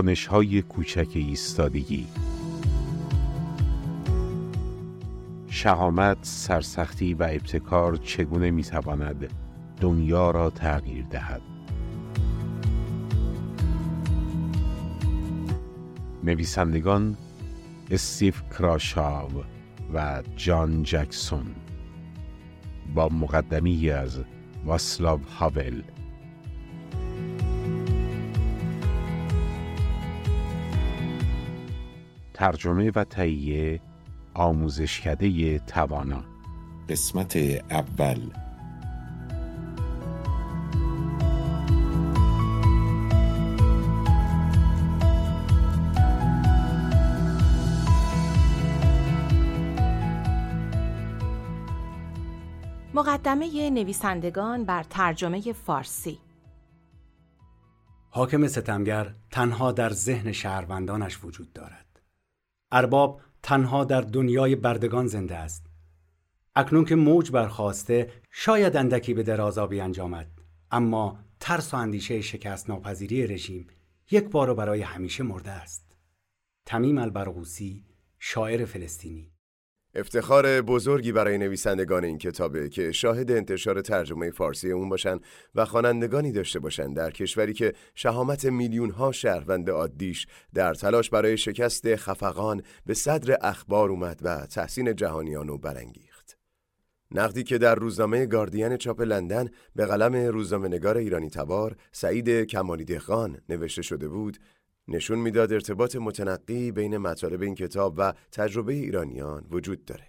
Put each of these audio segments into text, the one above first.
کنش های کوچک ایستادگی. شهامت، سرسختی و ابتکار چگونه می‌تواند دنیا را تغییر دهد؟ نویسندگان استیو کراشاو و جان جکسون با مقدمی از واسلاو هاول ترجمه و تهیه آموزشکده توانا. قسمت اول. مقدمه نویسندگان بر ترجمه فارسی. حاکم ستمگر تنها در ذهن شهروندانش وجود دارد. ارباب تنها در دنیای بردگان زنده است. اکنون که موج برخواسته شاید اندکی به درازابی انجامد. اما ترس و اندیشه شکست ناپذیری رژیم یک بار و برای همیشه مرده است. تمیم البرغوسی شاعر فلسطینی. افتخار بزرگی برای نویسندگان این کتابه که شاهد انتشار ترجمه فارسی اون باشن و خوانندگانی داشته باشن در کشوری که شهامت میلیون ها شهروند عادیش در تلاش برای شکست خفقان به صدر اخبار اومد و تحسین جهانیان رو برانگیخت. نقدی که در روزنامه گاردین چاپ لندن به قلم روزنامه نگار ایرانی تبار سعید کمالی دهقان نوشته شده بود نشون می‌داد ارتباط متنقی بین مطالب این کتاب و تجربه ایرانیان وجود داره.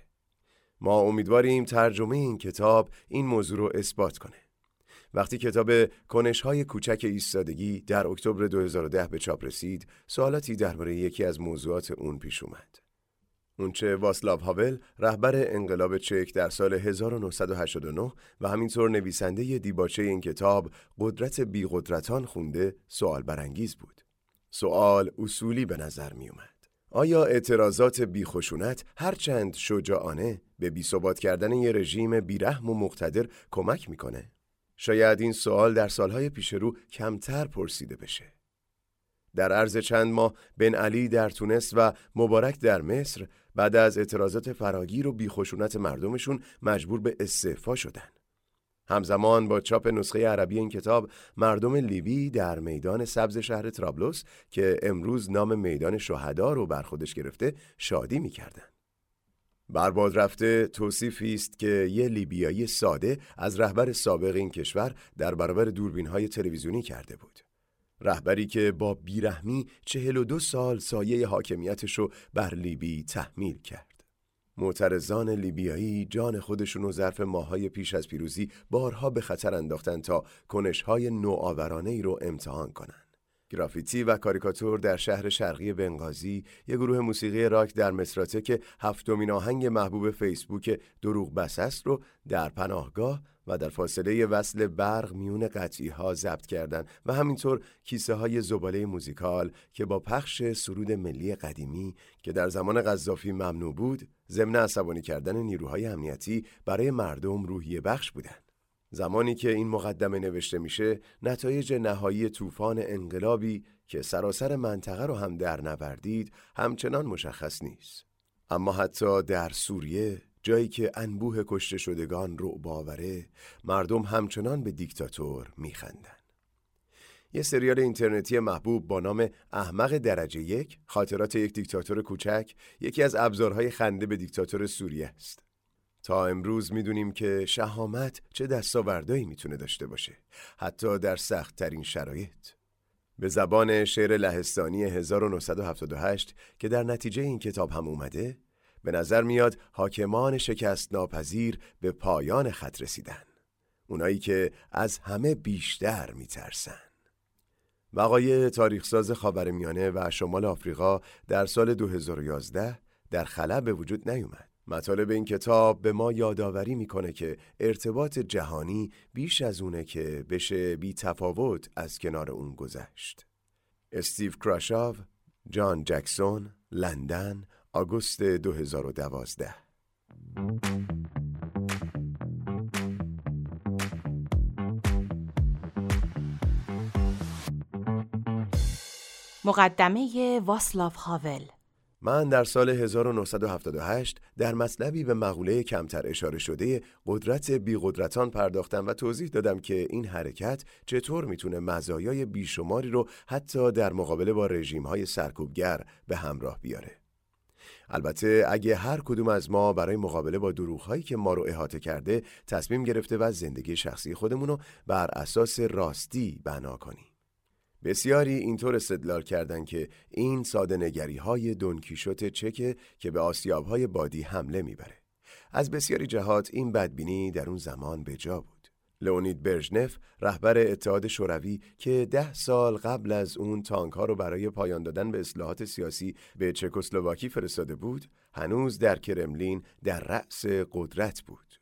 ما امیدواریم ترجمه این کتاب این موضوع رو اثبات کنه. وقتی کتاب کنش های کوچک ایستادگی در اکتبر 2010 به چاپ رسید، سوالاتی درباره یکی از موضوعات اون پیش اومد. اونچه واسلاو هاول رهبر انقلاب چک در سال 1989 و همینطور نویسنده دیباچه این کتاب قدرت بی قدرتان خونده سوال برانگیز بود. سوال اصولی به نظر می اومد. آیا اعتراضات بیخشونت هرچند شجاعانه به بیثبات کردن یه رژیم بیرحم و مقتدر کمک می‌کنه؟ شاید این سوال در سالهای پیش رو کمتر پرسیده بشه. در عرض چند ماه بن علی در تونس و مبارک در مصر بعد از اعتراضات فراگیر و بیخشونت مردمشون مجبور به استعفا شدن. همزمان با چاپ نسخه عربی این کتاب مردم لیبی در میدان سبز شهر ترابلوس که امروز نام میدان شهدا رو بر خودش گرفته شادی می‌کردن. برباد رفته توصیفی است که یه لیبیایی ساده از رهبر سابق این کشور در برابر دوربین های تلویزیونی کرده بود. رهبری که با بیرحمی چهل و دو سال سایه حاکمیتش رو بر لیبی تحمیل کرد. معترضان لیبیایی جان خودشون و ظرف ماهای پیش از پیروزی بارها به خطر انداختن تا کنشهای نوآورانه ای رو امتحان کنن. گرافیتی و کاریکاتور در شهر شرقی بنغازی، یک گروه موسیقی راک در مصراته که هفتمین آهنگ محبوب فیسبوک دروغ بس است رو در پناهگاه و در فاصله وصل برق میون قطعی ها ضبط کردند و همینطور کیسه های زباله موزیکال که با پخش سرود ملی قدیمی که در زمان قذافی ممنوع بود ضمن عصبانی کردن نیروهای امنیتی برای مردم روحیه بخش بودند. زمانی که این مقدمه نوشته میشه نتایج نهایی طوفان انقلابی که سراسر منطقه رو هم در نوردید همچنان مشخص نیست اما حتی در سوریه جایی که انبوه کشته شدگان رو باوره مردم همچنان به دیکتاتور میخندن یه سریال اینترنتی محبوب با نام احمق درجه یک خاطرات یک دیکتاتور کوچک یکی از ابزارهای خنده به دیکتاتور سوریه است. تا امروز می‌دونیم که شهامت چه دستاوردهایی می‌تونه داشته باشه حتی در سخت ترین شرایط. به زبان شعر لهستانی 1978 که در نتیجه این کتاب هم اومده به نظر میاد حاکمان شکست ناپذیر به پایان خط رسیدن. اونایی که از همه بیشتر میترسن. وقایع تاریخساز خاورمیانه و شمال آفریقا در سال 2011 در خلا به وجود نیومد. مطالب این کتاب به ما یادآوری می‌کنه که ارتباط جهانی بیش از اونه که بشه بی تفاوت از کنار اون گذشت. استیو کراشاو، جان جکسون، لندن، آگوست 2012 مقدمه واسلاف هاول من در سال 1978 در مطلبی به مقوله کمتر اشاره شده قدرت بیقدرتان پرداختم و توضیح دادم که این حرکت چطور می‌تونه مزایای بیشماری رو حتی در مقابله با رژیم های سرکوبگر به همراه بیاره. البته اگه هر کدوم از ما برای مقابله با دروغ هایی که ما رو احاطه کرده تصمیم گرفته و زندگی شخصی خودمون رو بر اساس راستی بنا کنیم. بسیاری اینطور استدلال کردند که این ساده نگری های دونکیشوت چکه که به آسیاب های بادی حمله می‌بره. از بسیاری جهات این بدبینی در اون زمان به جا بود. لئونید برژنف رهبر اتحاد شوروی که ده سال قبل از اون تانک ها رو برای پایان دادن به اصلاحات سیاسی به چکسلواکی فرستاده بود هنوز در کرملین در رأس قدرت بود.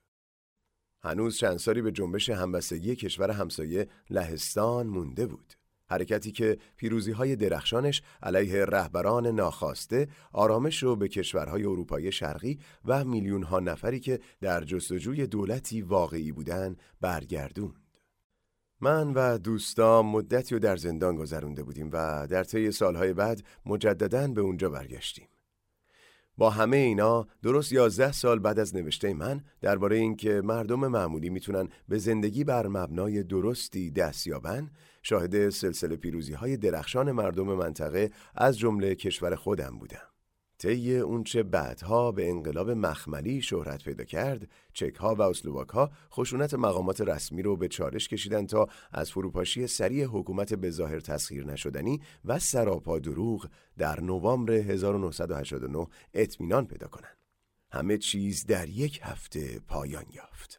هنوز چند سالی به جنبش همبستگی کشور همسایه لهستان مونده بود. حرکتی که پیروزی های درخشانش علیه رهبران ناخواسته آرامش رو به کشورهای اروپای شرقی و میلیون ها نفری که در جستجوی دولتی واقعی بودن برگردوند. من و دوستام مدتی رو در زندان گذرونده بودیم و در طی سالهای بعد مجددا به اونجا برگشتیم. با همه اینا درست یازده سال بعد از نوشته من درباره اینکه مردم معمولی می‌تونن به زندگی بر مبنای درستی دست یابن شاهد سلسله پیروزی های درخشان مردم منطقه از جمله کشور خودم بودم طی اونچه بعدها به انقلاب مخملی شهرت پیدا کرد چک ها و اسلوواک ها خشونت مقامات رسمی رو به چالش کشیدن تا از فروپاشی سریع حکومت به ظاهر تسخیر نشدنی و سراپا دروغ در نوامبر 1989 اطمینان پیدا کنند. همه چیز در یک هفته پایان یافت.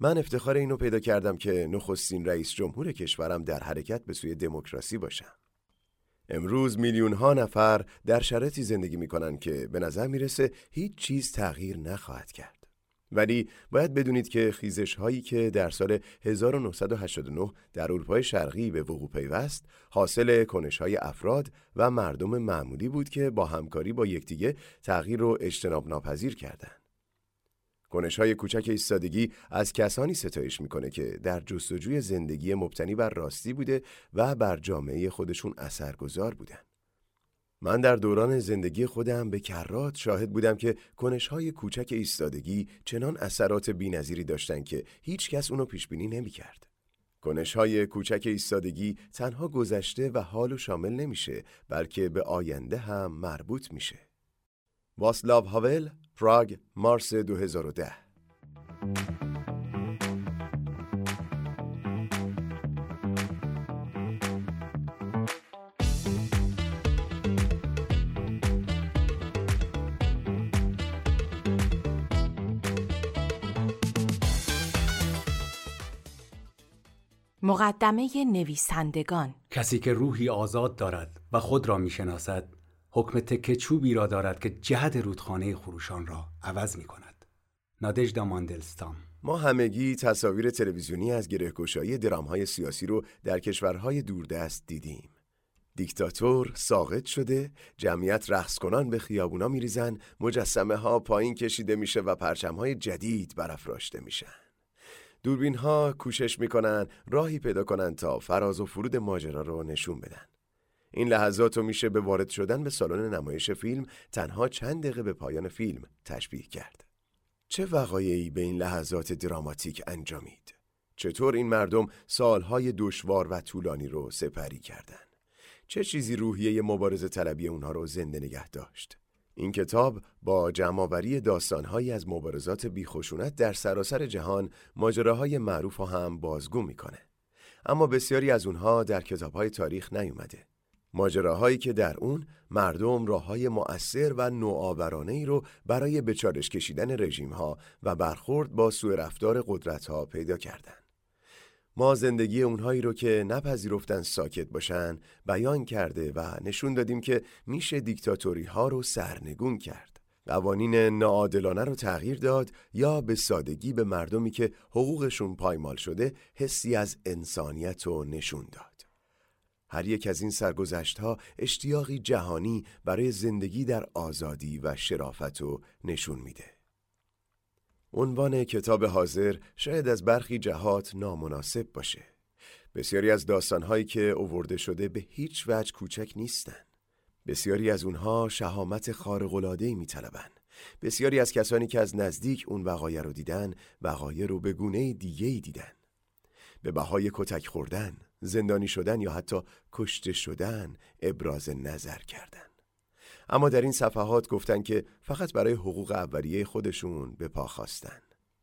من افتخار اینو پیدا کردم که نخستین رئیس جمهور کشورم در حرکت به سوی دموکراسی باشم. امروز میلیون ها نفر در شرایطی زندگی می‌کنن که به نظر می‌رسه هیچ چیز تغییر نخواهد کرد. ولی باید بدونید که خیزش هایی که در سال 1989 در اروپای شرقی به وقوع پیوست حاصل کنش های افراد و مردم معمولی بود که با همکاری با یکدیگه تغییر رو اجتناب ناپذیر کردند. کنش های کوچک ایستادگی از کسانی ستایش می‌کنه که در جستجوی زندگی مبتنی بر راستی بوده و بر جامعه خودشون اثرگذار بودن. من در دوران زندگی خودم به کرات شاهد بودم که کنش های کوچک ایستادگی چنان اثرات بینظیری داشتن که هیچ کس اونو پیش بینی نمی کرد. کنش های کوچک ایستادگی تنها گذشته و حال و شامل نمیشه بلکه به آینده هم مربوط میشه. واسلاو هاول پراگ مارس 2010 مقدمه نویسندگان. کسی که روحی آزاد دارد و خود را می‌شناسد حکم تکه چوبی را دارد که جهت رودخانه خروشان را عوض می کند. نادژدا ماندلستام ما همگی تصاویر تلویزیونی از گرهگشایی درامهای سیاسی رو در کشورهای دوردست دیدیم. دیکتاتور ساقط شده، جمعیت رقص کنان به خیابونا میریزن، مجسمه ها پایین کشیده میشه و پرچم های جدید برافراشته میشن. دوربین ها کوشش می‌کنن راهی پیدا کنن تا فراز و فرود ماجرا رو نشون بدن. این لحظات رو میشه به وارد شدن به سالن نمایش فیلم تنها چند دقیقه به پایان فیلم تشبیه کرد. چه وقایعی به این لحظات دراماتیک انجامید؟ چطور این مردم سالهای دشوار و طولانی رو سپری کردند؟ چه چیزی روحیه مبارزه طلبی اونها رو زنده نگه داشت؟ این کتاب با جمعآوری داستانهایی از مبارزات بیخشونت در سراسر جهان ماجراهای معروف هم بازگو می‌کنه. اما بسیاری از اونها در کتابهای تاریخ نیومده. ماجراهایی که در اون مردم راه های مؤثر و نوآورانه ای رو برای به کشیدن رژیم ها و برخورد با سوء رفتار قدرت ها پیدا کردند. ما زندگی اونهایی رو که نپذیرفتن ساکت باشن بیان کرده و نشون دادیم که میشه دیکتاتوری ها رو سرنگون کرد. قوانین ناعادلانه رو تغییر داد یا به سادگی به مردمی که حقوقشون پایمال شده حسی از انسانیت رو نشون داد. هر یک از این سرگذشت ها اشتیاقی جهانی برای زندگی در آزادی و شرافت رو نشون میده. عنوان کتاب حاضر شاید از برخی جهات نامناسب باشه. بسیاری از داستانهایی که اوورده شده به هیچ وجه کوچک نیستند. بسیاری از اونها شهامت خارق‌العاده‌ای میطلبند. بسیاری از کسانی که از نزدیک اون وقایع رو دیدن وقایع رو به گونه دیگه دیدن به بهای کتک خوردن زندانی شدن یا حتی کشته شدن ابراز نظر کردن. اما در این صفحات گفتن که فقط برای حقوق اولیه خودشون به پا خواستن.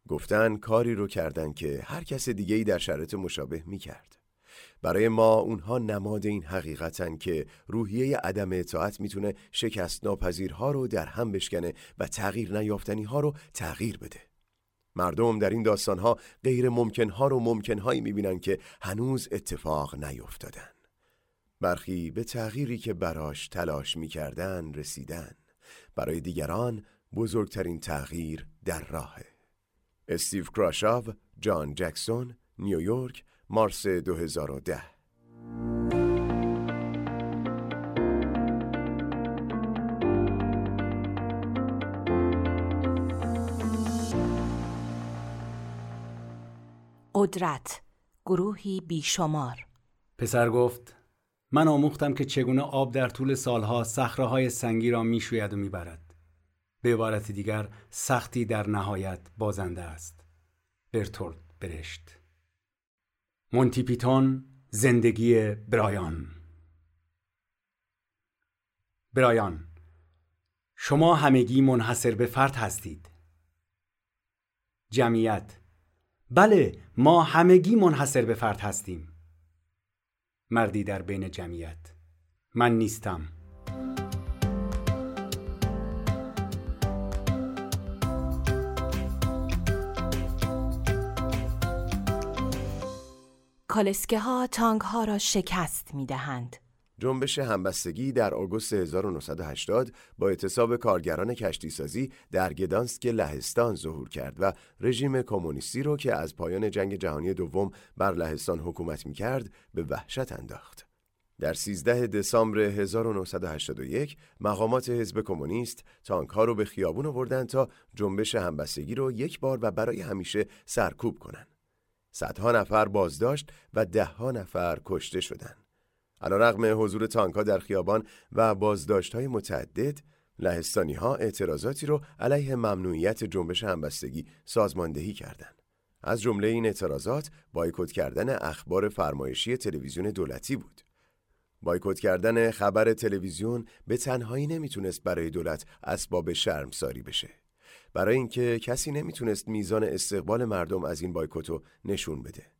گفتن کاری رو کردن که هر کس دیگه ای در شرط مشابه می کرد برای ما اونها نماد این حقیقتن که روحیه عدم اطاعت می‌تونه شکست ناپذیرها رو در هم بشکنه و تغییر نیافتنی ها رو تغییر بده. مردم در این داستانها غیر ممکنها رو ممکنهایی می‌بینن که هنوز اتفاق نیفتادن. برخی به تغییری که براش تلاش می‌کردن رسیدن. برای دیگران بزرگترین تغییر در راهه. استیو کراشاو، جان جکسون، نیویورک، مارس 2010 قدرت گروهی بیشمار. پسر گفت من آموختم که چگونه آب در طول سالها های سنگی را می‌شوید و می‌برد. به عبارت دیگر سختی در نهایت بازنده است. برتولد برشت. مونتی پیتون زندگی برایان. برایان شما همگی منحصر به فرد هستید. جمعیت بله ما همگی منحصر به فرد هستیم. مردی در بین جمعیت. من نیستم. کالسکه ها تانگ ها را شکست می دهند. جنبش همبستگی در آگوست 1980 با اعتصاب کارگران کشتیسازی در گدانسک لهستان ظهور کرد و رژیم کمونیستی رو که از پایان جنگ جهانی دوم بر لهستان حکومت می کرد به وحشت انداخت. در 13 دسامبر 1981 مقامات حزب کمونیست تانک ها رو به خیابون آوردن تا جنبش همبستگی رو یک بار و برای همیشه سرکوب کنند. صدها نفر بازداشت و دهها نفر کشته شدند. رغم حضور تانکها در خیابان و بازداشت های متعدد، لهستانی ها اعتراضاتی رو علیه ممنوعیت جنبش همبستگی سازماندهی کردند. از جمله این اعتراضات بایکوت کردن اخبار فرمایشی تلویزیون دولتی بود. بایکوت کردن خبر تلویزیون به تنهایی نمی‌تونست برای دولت اسباب شرمساری بشه. برای اینکه کسی نمی‌تونست میزان استقبال مردم از این بایکوتو نشون بده.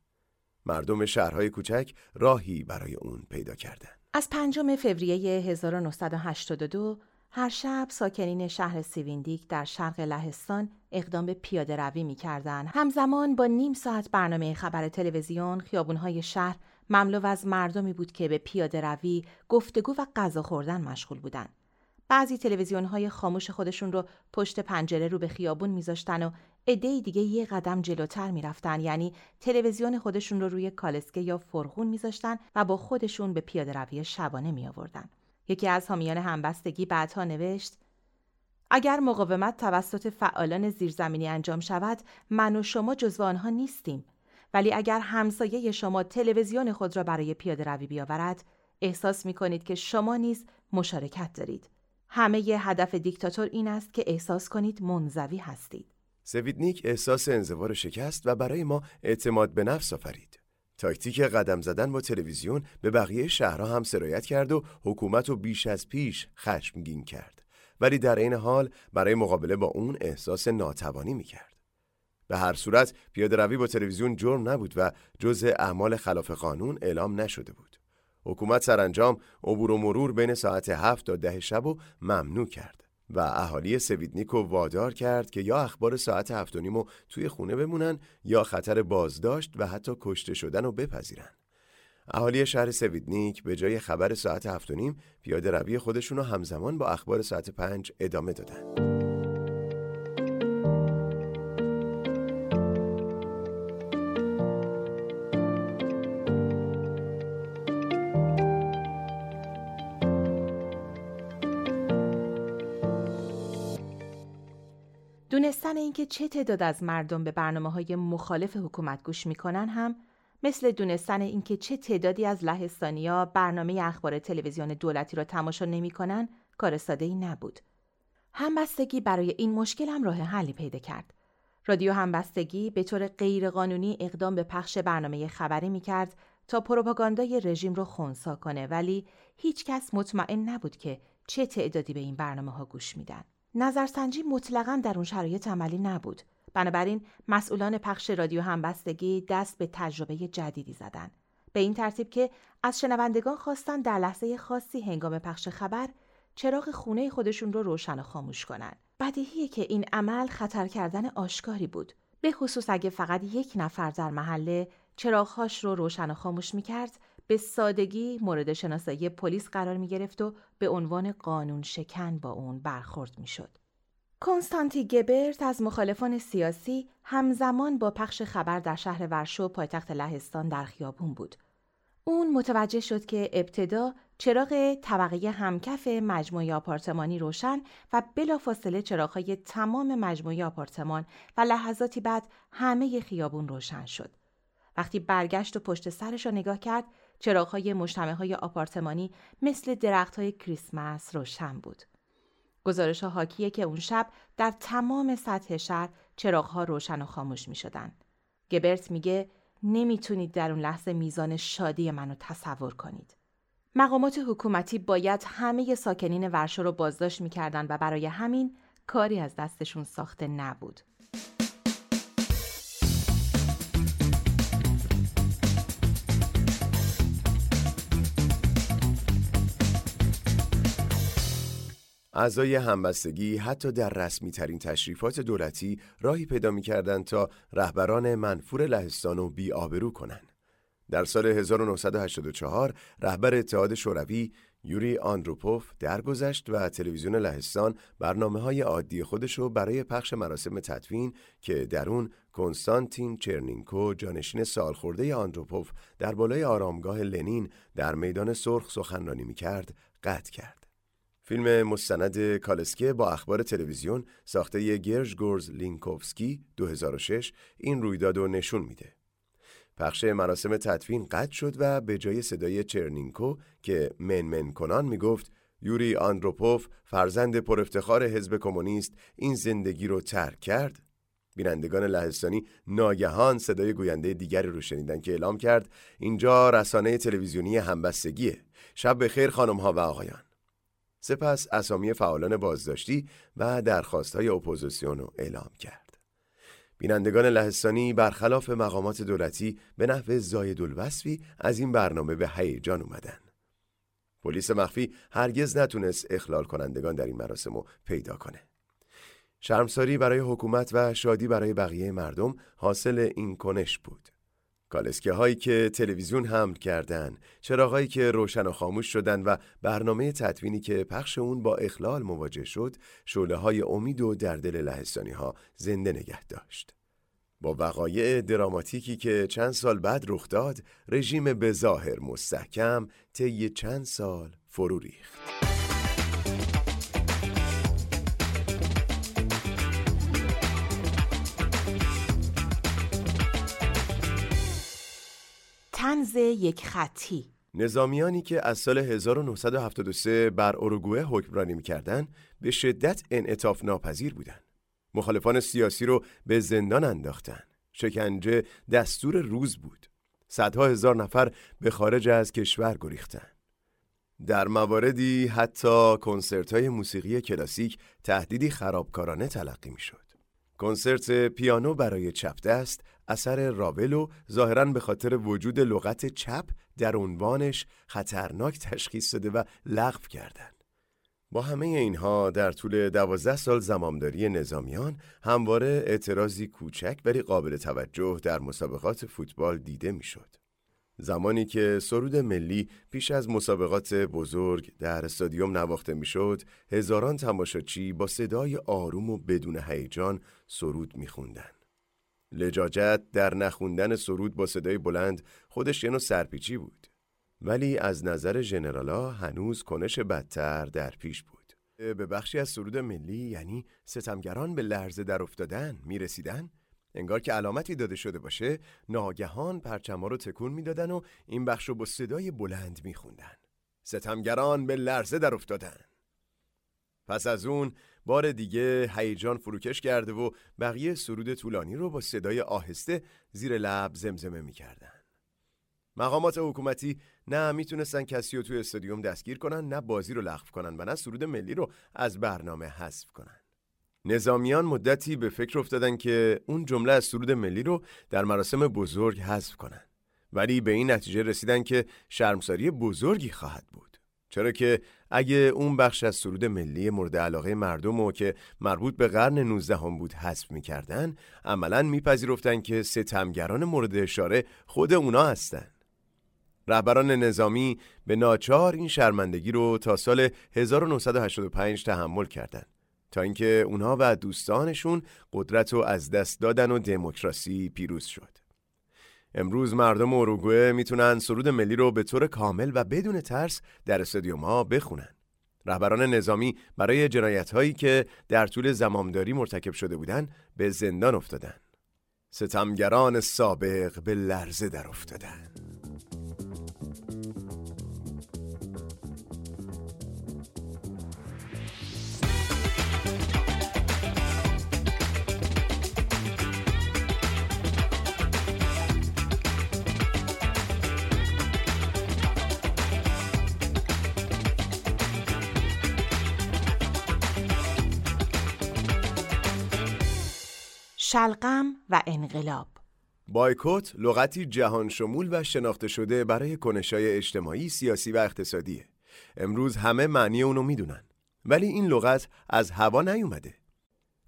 مردم شهرهای کوچک راهی برای اون پیدا کردن. از پنجم فوریه 1982 هر شب ساکنین شهر سیویندیک در شرق لهستان اقدام به پیاده روی می کردن. همزمان با نیم ساعت برنامه خبر تلویزیون خیابونهای شهر مملو از مردمی بود که به پیاده روی، گفتگو و غذا خوردن مشغول بودند. بعضی تلویزیون های خاموش خودشون رو پشت پنجره رو به خیابون میذاشتن و عده دیگه یه قدم جلوتر می‌رفتن یعنی تلویزیون خودشون رو روی کالسکه یا فرغون میذاشتن و با خودشون به پیاده روی شبانه می آوردن. یکی از حامیان همبستگی بعدها نوشت اگر مقاومت توسط فعالان زیرزمینی انجام شود من و شما جزو آنها نیستیم ولی اگر همسایه شما تلویزیون خود را برای پیاده روی بیاورد احساس می کنید که شما نیز مشارکت دارید همه ی هدف دیکتاتور این است که احساس کنید منزوی هستید. سویدنیک احساس انزوار شکست و برای ما اعتماد به نفس آفرید. تاکتیک قدم زدن با تلویزیون به بقیه شهرها هم سرایت کرد و حکومت رو بیش از پیش خشمگین کرد. ولی در این حال برای مقابله با اون احساس ناتوانی می کرد. به هر صورت پیاده روی با تلویزیون جرم نبود و جزء اعمال خلاف قانون اعلام نشده بود. حکومت سرانجام عبور و مرور بین ساعت هفت تا ده شب و ممنوع کرد و اهالی سویدنیکو وادار کرد که یا اخبار ساعت هفت و توی خونه بمونن یا خطر بازداشت و حتی کشته شدن رو بپذیرن. اهالی شهر سویدنیک به جای خبر ساعت هفت و نیم پیاده روی خودشون رو همزمان با اخبار ساعت پنج ادامه دادن. دونستن اینکه چه تعداد از مردم به برنامه های مخالف حکومت گوش می‌کنن هم مثل دونستن اینکه چه تعدادی از لهستانیا برنامه اخبار تلویزیون دولتی را تماشا نمی‌کنن کار ساده ای نبود. همبستگی برای این مشکل هم راه حلی پیدا کرد. رادیو همبستگی به طور غیرقانونی اقدام به پخش برنامه خبری می کرد تا پروپاگاندای رژیم رو خونسا کنه ولی هیچ کس مطمئن نبود که چه تعدادی به این برنامه ها گوش میدن. نظرسنجی مطلقا در اون شرایط عملی نبود. بنابراین مسئولان پخش رادیو همبستگی دست به تجربه جدیدی زدن. به این ترتیب که از شنوندگان خواستن در لحظه خاصی هنگام پخش خبر چراغ خونه خودشون رو روشن و خاموش کنن. بدیهیه که این عمل خطر کردن آشکاری بود. به خصوص اگه فقط یک نفر در محله چراغهاش رو روشن و خاموش می‌کرد به سادگی مورد شناسایی پلیس قرار می گرفت و به عنوان قانون شکن با اون برخورد می شد. کنستانتی گبرت از مخالفان سیاسی همزمان با پخش خبر در شهر ورشو پایتخت لهستان در خیابون بود. اون متوجه شد که ابتدا چراغ طبقه همکف مجموعه آپارتمانی روشن و بلافاصله چراغهای تمام مجموعه آپارتمان و لحظاتی بعد همه خیابون روشن شد. وقتی برگشت و پشت سرش را نگاه کرد چراغهای مجتمع های آپارتمانی مثل درخت های کریسمس روشن بود. گزارش ها حاکیه که اون شب در تمام سطح شهر چراغ ها روشن و خاموش می شدن. گبرت میگه نمی‌تونید در اون لحظه میزان شادی منو تصور کنید. مقامات حکومتی باید همه ساکنین ورشو رو بازداشت می‌کردن و برای همین کاری از دستشون ساخته نبود. اعضای همبستگی حتی در رسمی ترین تشریفات دولتی راهی پیدا می تا رهبران منفور لهستان رو بی آبرو کنند. در سال 1984 رهبر اتحاد شوروی یوری آندروپوف درگذشت و تلویزیون لهستان برنامه های عادی خودش رو برای پخش مراسم تدوین که در اون کنستانتین چرنینکو جانشین سالخورده آندروپوف در بالای آرامگاه لنین در میدان سرخ سخنرانی می کرد قطع کرد. فیلم مستند کالسکه با اخبار تلویزیون ساخته گرژ گورز لینکوفسکی 2006 این رویداد رو نشون میده. پخش مراسم تدفین قطع شد و به جای صدای چرنینکو که منمن کنان می‌گفت یوری آندروپوف فرزند پرافتخار حزب کمونیست این زندگی رو ترک کرد. بینندگان لهستانی ناگهان صدای گوینده دیگری رو شنیدن که اعلام کرد اینجا رسانه تلویزیونی همبستگیه. شب بخیر خانم ها و آقایان. سپس اسامی فعالان بازداشتی و درخواستهای اپوزیسیون رو اعلام کرد. بینندگان لهستانی برخلاف مقامات دولتی به نحو زاید الوصفی از این برنامه به هیجان اومدن. پلیس مخفی هرگز نتونست اخلال کنندگان در این مراسم رو پیدا کنه. شرمساری برای حکومت و شادی برای بقیه مردم حاصل این کنش بود. کالسکه هایی که تلویزیون حمل کردن چراغایی که روشن و خاموش شدن و برنامه تدوینی که پخش اون با اخلال مواجه شد شعله های امید و در دل لهستانی ها زنده نگه داشت. با وقایع دراماتیکی که چند سال بعد رخ داد رژیم به ظاهر مستحکم طی چند سال فرو ریخت. تنز یک خطی نظامیانی که از سال 1973 بر اروگوئه حکمرانی می‌کردند به شدت انعطاف ناپذیر بودند. مخالفان سیاسی رو به زندان انداختن. شکنجه دستور روز بود. صدها هزار نفر به خارج از کشور گریختن. در مواردی حتی کنسرت های موسیقی کلاسیک تهدیدی خرابکارانه تلقی می شد. کنسرت پیانو برای چپ دست اثر راولو ظاهرا به خاطر وجود لغت چپ در عنوانش خطرناک تشخیص داده و لغو کردند. با همه اینها در طول دوازده سال زمامداری نظامیان همواره اعتراضی کوچک ولی قابل توجه در مسابقات فوتبال دیده می‌شد. زمانی که سرود ملی پیش از مسابقات بزرگ در استادیوم نواخته می‌شد، هزاران تماشاچی با صدای آروم و بدون هیجان سرود میخوندند. لجاجت در نخوندن سرود با صدای بلند خودش یه نوع سرپیچی بود. ولی از نظر ژنرالا هنوز کنش بدتر در پیش بود. به بخشی از سرود ملی یعنی ستمگران به لرزه در افتادن می رسیدن انگار که علامتی داده شده باشه ناگهان پرچما رو تکون می‌دادن و این بخش رو با صدای بلند میخوندن ستمگران به لرزه در افتادن پس از اون بار دیگه هیجان فروکش کرده و بقیه سرود طولانی رو با صدای آهسته زیر لب زمزمه می‌کردن. مقامات حکومتی نه می‌تونستن کسی رو توی استادیوم دستگیر کنن نه بازی رو لغو کنن و نه سرود ملی رو از برنامه حذف کنن. نظامیان مدتی به فکر افتادن که اون جمله از سرود ملی رو در مراسم بزرگ حذف کنن. ولی به این نتیجه رسیدن که شرمساری بزرگی خواهد بود. چرا که اگه اون بخش از سرود ملی مورد علاقه مردم و که مربوط به قرن 19 هم بود حذف می‌کردن عملا میپذیرفتن که ستمگران مورد اشاره خود اونا هستن رهبران نظامی به ناچار این شرمندگی رو تا سال 1985 تحمل کردند تا اینکه اونها و دوستانشون قدرت رو از دست دادن و دموکراسی پیروز شد. امروز مردم اوروگوئه می‌تونن سرود ملی رو به طور کامل و بدون ترس در استادیوم ها بخونن. رهبران نظامی برای جنایت هایی که در طول زمامداری مرتکب شده بودند به زندان افتادن. ستمگران سابق به لرزه در افتادن. شلقم و انقلاب بایکوت لغتی جهان شمول و شناخته شده برای کنشای اجتماعی، سیاسی و اقتصادیه. امروز همه معنی اونو می‌دونن. ولی این لغت از هوا نیومده.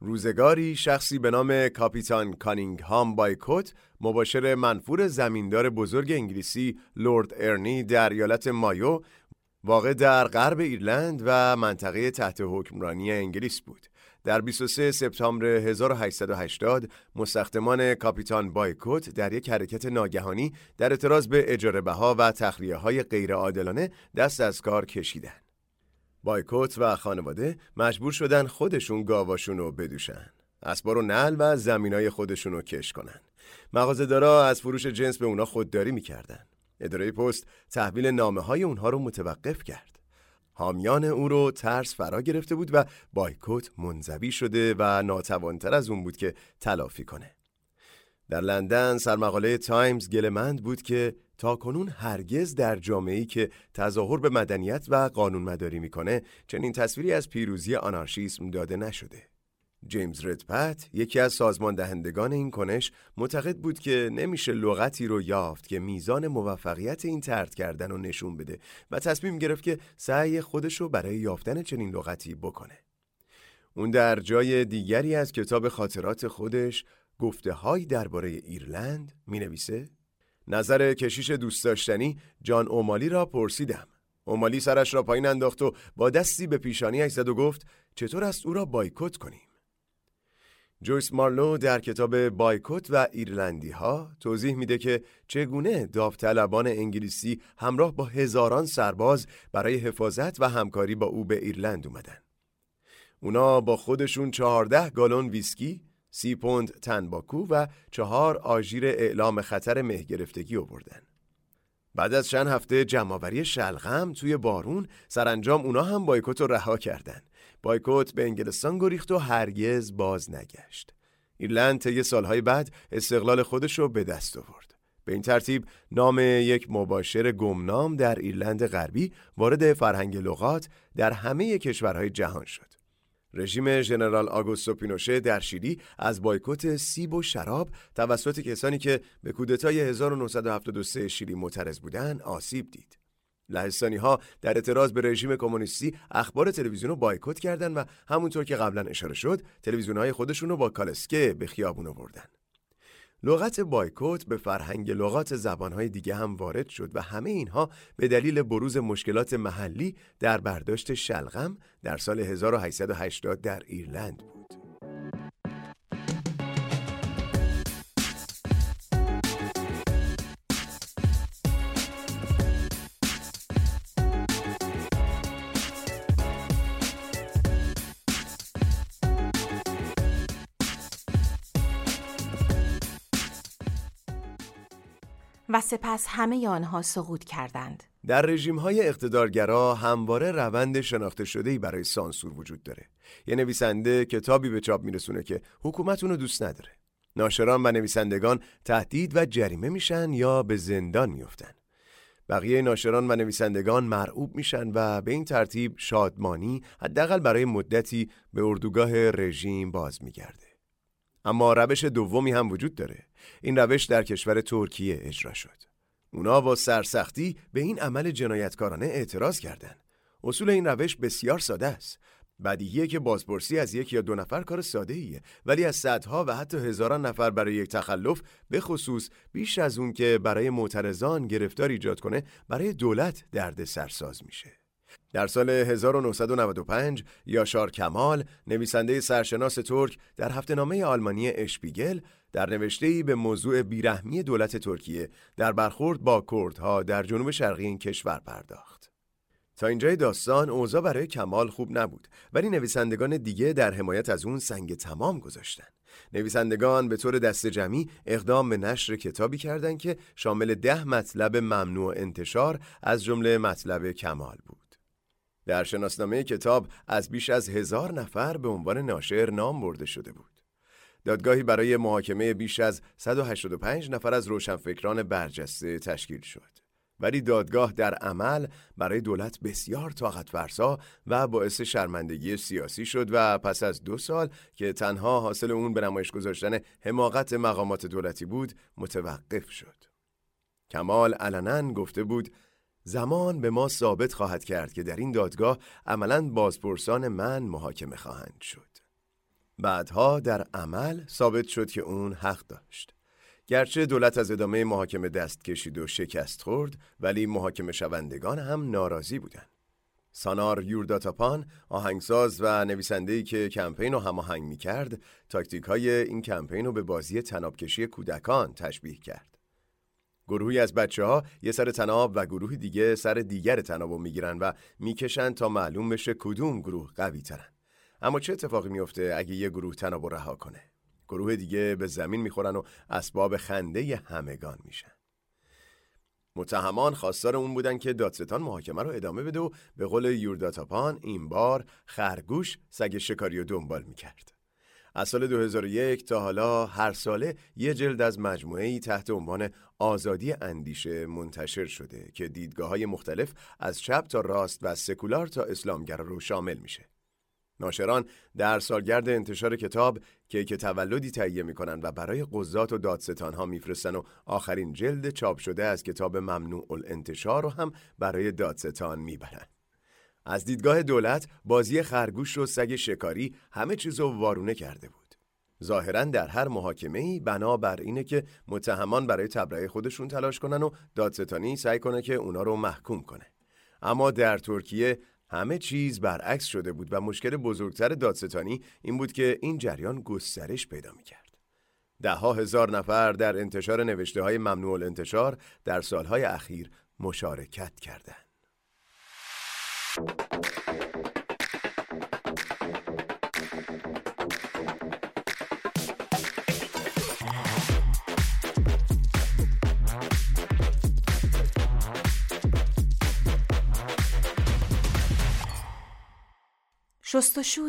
روزگاری شخصی به نام کاپیتان کانینگهام بایکوت مباشر منفور زمیندار بزرگ انگلیسی لورد ارنی در ایالت مایو واقع در غرب ایرلند و منطقه تحت حکمرانی انگلیس بود در 23 سپتامبر 1880 مستخدمان کاپیتان بایکوت در یک حرکت ناگهانی در اعتراض به اجاره بها و تخلیه های غیرعادلانه دست از کار کشیدن. بایکوت و خانواده مجبور شدن خودشون گاواشون رو بدوشن. اسبار و نل و زمینای خودشون رو کش کنن. مغازه‌دارا از فروش جنس به اونا خودداری می‌کردن. اداره پست تحویل نامه های اونها رو متوقف کرد. حامیان او رو ترس فرا گرفته بود و بایکوت منزوی شده و ناتوانتر از اون بود که تلافی کنه. در لندن سرمقاله تایمز گلمند بود که تا کنون هرگز در جامعه‌ای که تظاهر به مدنیت و قانون مداری می‌کنه چنین تصویری از پیروزی آنارشیسم داده نشده. جیمز ردپت یکی از سازمان دهندگان این کنش معتقد بود که نمیشه لغتی رو یافت که میزان موفقیت این ترد کردن رو نشون بده و تصمیم گرفت که سعی خودش رو برای یافتن چنین لغتی بکنه. اون در جای دیگری از کتاب خاطرات خودش گفته های درباره ایرلند می نویسه نظر کشیش دوست داشتنی جان اومالی را پرسیدم. اومالی سرش را پایین انداخت و با دستی به پیشانی زد و گفت چطور است او را بایکوت کنیم؟ جویس مارلو در کتاب بایکوت و ایرلندی ها توضیح میده که چگونه داوطلبان انگلیسی همراه با هزاران سرباز برای حفاظت و همکاری با او به ایرلند اومدن. اونا با خودشون چهارده گالون ویسکی، سی پوند تنباکو و چهار آژیر اعلام خطر مه گرفتگی آوردن. بعد از چند هفته جمعآوری شلغم توی بارون سرانجام اونا هم بایکوت رو رها کردن بایکوت به انگلستان گریخت و هرگز باز نگشت. ایرلند طی سالهای بعد استقلال خودش رو به دست آورد. به این ترتیب نام یک مباشر گمنام در ایرلند غربی وارد فرهنگ لغات در همه کشورهای جهان شد. رژیم ژنرال آگوستو پینوشه در شیلی از بایکوت سیب و شراب توسط کسانی که به کودتای 1973 شیلی معترض بودند آسیب دید. لهستانی ها در اعتراض به رژیم کمونیستی اخبار تلویزیون رو بایکوت کردن و همونطور که قبلا اشاره شد تلویزیون های خودشون رو با کالسکه به خیابون آوردن لغت بایکوت به فرهنگ لغات زبانهای دیگه هم وارد شد و همه اینها به دلیل بروز مشکلات محلی در برداشت شلغم در سال 1880 در ایرلند بود. و سپس همه آنها سقوط کردند. در رژیم های اقتدارگرا همواره روند شناخته شده برای سانسور وجود داره. یه نویسنده کتابی به چاپ میرسونه که حکومت اونو دوست نداره. ناشران و نویسندگان تهدید و جریمه میشن یا به زندان میفتن. بقیه ناشران و نویسندگان مرعوب میشن و به این ترتیب شادمانی حداقل برای مدتی به اردوگاه رژیم باز میگرده. اما روش دومی هم وجود داره. این روش در کشور ترکیه اجرا شد. اونا با سرسختی به این عمل جنایتکارانه اعتراض کردند. اصول این روش بسیار ساده است. بدیهیه که بازپرسی از یک یا دو نفر کار ساده ایه ولی از صدها و حتی هزاران نفر برای یک تخلف به خصوص بیش از اون که برای معترضان گرفتار ایجاد کنه برای دولت درد سرساز میشه در سال 1995 یاشار کمال نویسنده سرشناس ترک در هفته نامه آلمانی اشپیگل در نوشته‌ای به موضوع بیرحمی دولت ترکیه در برخورد با کردها در جنوب شرقی این کشور پرداخت. تا اینجای داستان اوضاع برای کمال خوب نبود ولی نویسندگان دیگه در حمایت از اون سنگ تمام گذاشتن. نویسندگان به طور دست جمعی اقدام به نشر کتابی کردند که شامل ده مطلب ممنوع انتشار از جمله مطلب کمال بود. در شناسنامه کتاب از بیش از هزار نفر به عنوان ناشر نام برده شده بود. دادگاهی برای محاکمه بیش از 185 نفر از روشنفکران برجسته تشکیل شد. ولی دادگاه در عمل برای دولت بسیار طاقت فرسا و باعث شرمندگی سیاسی شد و پس از دو سال که تنها حاصل اون به نمایش گذاشتن حماقت مقامات دولتی بود متوقف شد. کمال علنا گفته بود زمان به ما ثابت خواهد کرد که در این دادگاه عملا بازپرسان من محاکمه خواهند شد. بعدها در عمل ثابت شد که اون حق داشت. گرچه دولت از ادامه محاکمه دست کشید و شکست خورد ولی محاکمه شوندگان هم ناراضی بودند. سانار یورداتاپان آهنگساز و نویسنده‌ای که کمپین رو هماهنگ می‌کرد، تاکتیک های این کمپین رو به بازی تنابکشی کودکان تشبیه کرد. گروهی از بچه ها یه سر تناب و گروه دیگه سر دیگر تناب رو می‌گیرن و می‌کشن تا معلوم بشه کدوم گروه قوی ترن. اما چه اتفاقی میفته اگه یه گروه تناب رها کنه؟ گروه دیگه به زمین می‌خورن و اسباب خنده همگان میشن. متهمان خواستار اون بودن که دادستان محاکمه رو ادامه بده و به قول یورداتاپان این بار خرگوش سگ شکاری رو دنبال می‌کرد. از سال 2001 تا حالا هر ساله یه جلد از مجموعه تحت عنوان آزادی اندیشه منتشر شده که دیدگاه های مختلف از چپ تا راست و سکولار تا اسلامگرا رو شامل میشه. ناشران در سالگرد انتشار کتاب کیک تولدی تهیه می‌کنن و برای قضات و دادستان ها میفرستن و آخرین جلد چاپ شده از کتاب ممنوع الانتشار رو هم برای دادستان می‌برن. از دیدگاه دولت بازی خرگوش و سگ شکاری همه چیزو وارونه کرده بود. ظاهرا در هر محاکمه ای بنا بر اینه که متهمان برای تبرئه خودشون تلاش کنن و دادستانی سعی کنه که اونا رو محکوم کنه. اما در ترکیه همه چیز برعکس شده بود و مشکل بزرگتر دادستانی این بود که این جریان گسترش پیدا می‌کرد. ده ها هزار نفر در انتشار نوشته های ممنوع الانتشار در سالهای اخیر مشارکت کردند. شستشو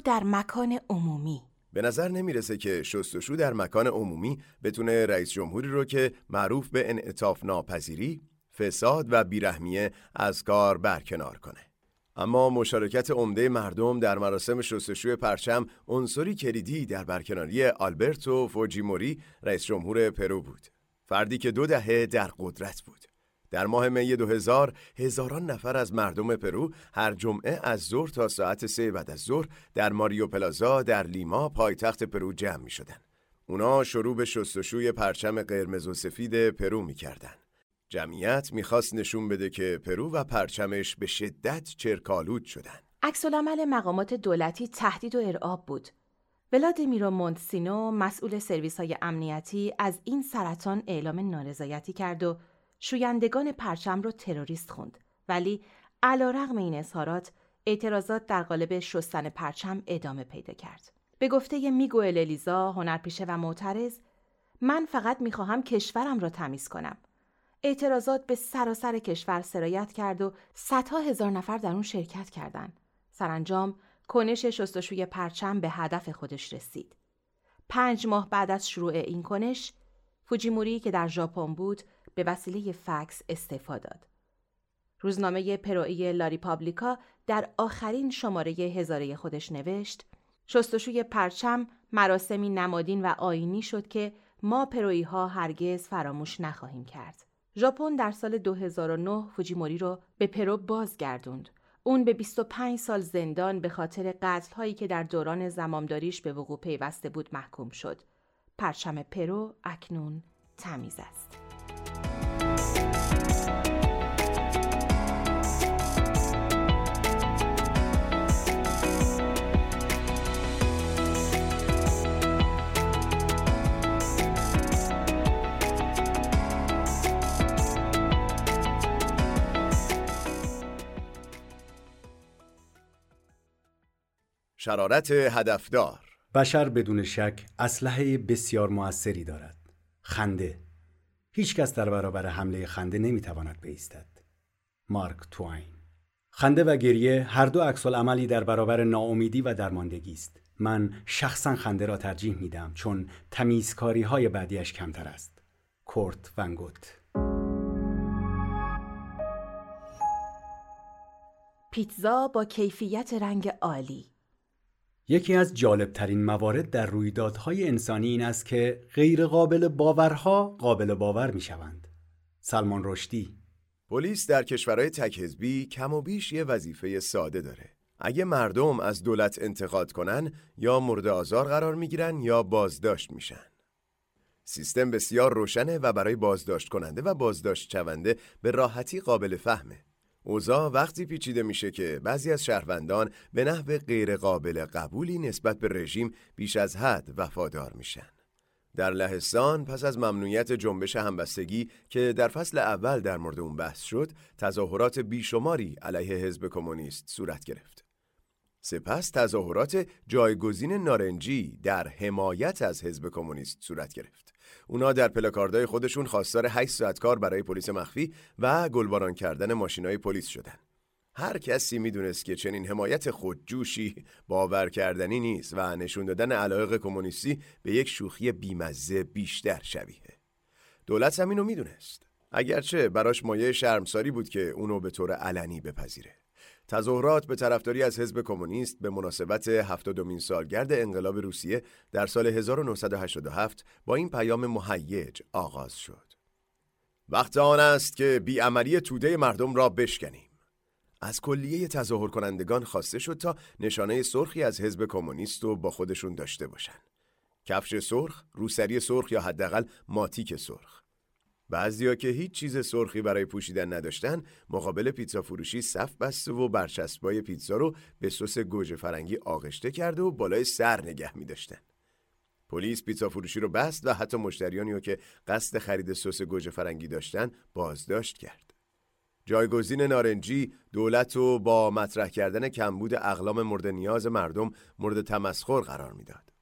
در مکان عمومی به نظر نمی‌رسه که شستشو در مکان عمومی بتونه رئیس جمهوری رو که معروف به انعطاف ناپذیری، فساد و بیرحمیه از کار برکنار کنه. اما مشارکت عمده مردم در مراسم شستشوی پرچم عنصری کلیدی در برکناری آلبرتو فوجیموری رئیس جمهور پرو بود. فردی که دو دهه در قدرت بود. در ماه می 2000 هزاران نفر از مردم پرو هر جمعه از ظهر تا ساعت سه بعد از ظهر در مایور پلازا در لیما پایتخت پرو جمع می شدن. اونا شروع به شستشوی پرچم قرمز و سفید پرو می کردن. جمعیت می‌خواست نشون بده که پرو و پرچمش به شدت چرکالود شدن. عکس‌العمل مقامات دولتی تهدید و ارعاب بود. ولادیمیرو مونتسینوس مسئول سرویس های امنیتی از این سرطان اعلام نارضایتی کرد و شویندگان پرچم رو تروریست خوند ولی علا رغم این اظهارات اعتراضات در قالب شستن پرچم ادامه پیدا کرد. به گفته میگوئل الیزا هنرپیشه و معترض من فقط می‌خواهم کشورم را تمیز کنم. اعتراضات به سراسر کشور سرایت کرد و صدها هزار نفر در اون شرکت کردند. سرانجام کنش شستشوی پرچم به هدف خودش رسید. پنج ماه بعد از شروع این کنش، فوجیموری که در ژاپن بود به وسیله فکس استعفا داد. روزنامه پروئی لا ریپابلیکا در آخرین شماره هزاره خودش نوشت شستشوی پرچم مراسمی نمادین و آیینی شد که ما پرویی ها هرگز فراموش نخواهیم کرد. ژاپن در سال 2009 فوجیموری رو به پرو بازگردوند. اون به 25 سال زندان به خاطر قتل هایی که در دوران زمامداریش به وقوع پیوسته بود محکوم شد. پرچم پرو اکنون تمیز است. شرارت هدفدار. بشر بدون شک اسلحه بسیار موثری دارد. خنده. هیچکس در برابر حمله خنده نمی‌تواند بایستد مارک توین. خنده و گریه هر دو عکس عملی در برابر ناامیدی و درماندگی است. من شخصا خنده را ترجیح میدم چون تمیزکاری های بعدیش کمتر است. کورت ونگوت پیتزا با کیفیت رنگ عالی. یکی از جالبترین موارد در رویدادهای انسانی این است که غیر قابل باورها قابل باور می شوند. سلمان رشدی پلیس در کشورهای تکهزبی کم و بیش یه وظیفه ساده داره. اگه مردم از دولت انتقاد کنن یا مورد آزار قرار می‌گیرن یا بازداشت میشن. سیستم بسیار روشنه و برای بازداشت کننده و بازداشت شونده به راحتی قابل فهمه. اوضاع وقتی پیچیده میشه که بعضی از شهروندان به نحو غیرقابل قبولی نسبت به رژیم بیش از حد وفادار میشن. در لهستان پس از ممنوعیت جنبش همبستگی که در فصل اول در مورد اون بحث شد، تظاهرات بیشماری علیه حزب کمونیست صورت گرفت. سپس تظاهرات جایگزین نارنجی در حمایت از حزب کمونیست صورت گرفت. اونا در پلاکاردهای خودشون خواستار 8 ساعت کار برای پلیس مخفی و گلباران کردن ماشینای پلیس شدن. هر کسی می‌دونست که چنین حمایت خودجوشی باور کردنی نیست و نشون دادن علایق کمونیستی به یک شوخی بیمزه بیشتر شبیه. دولت هم اینو می‌دونست. اگرچه براش مایه شرمساری بود که اونو به طور علنی بپذیره. تظاهرات به طرفداری از حزب کمونیست به مناسبت هفتادمین سالگرد انقلاب روسیه در سال 1987 با این پیام مهیج آغاز شد. وقت آن است که بیعملی توده مردم را بشکنیم. از کلیه تظاهر کنندگان خواسته شد تا نشانه سرخی از حزب کمونیست رو با خودشون داشته باشند. کفش سرخ، روسری سرخ یا حداقل ماتیک سرخ. بعضیا که هیچ چیز سرخی برای پوشیدن نداشتن مقابل پیتزا فروشی صف بسته و برچسبای پیتزا رو به سس گوجه فرنگی آغشته کرده و بالای سر نگه می داشتن. پلیس پیتزا فروشی رو بست و حتی مشتریانی رو که قصد خرید سس گوجه فرنگی داشتن بازداشت کرد. جایگزین نارنجی دولت رو با مطرح کردن کمبود اقلام مورد نیاز مردم مورد تمسخر قرار می‌داد.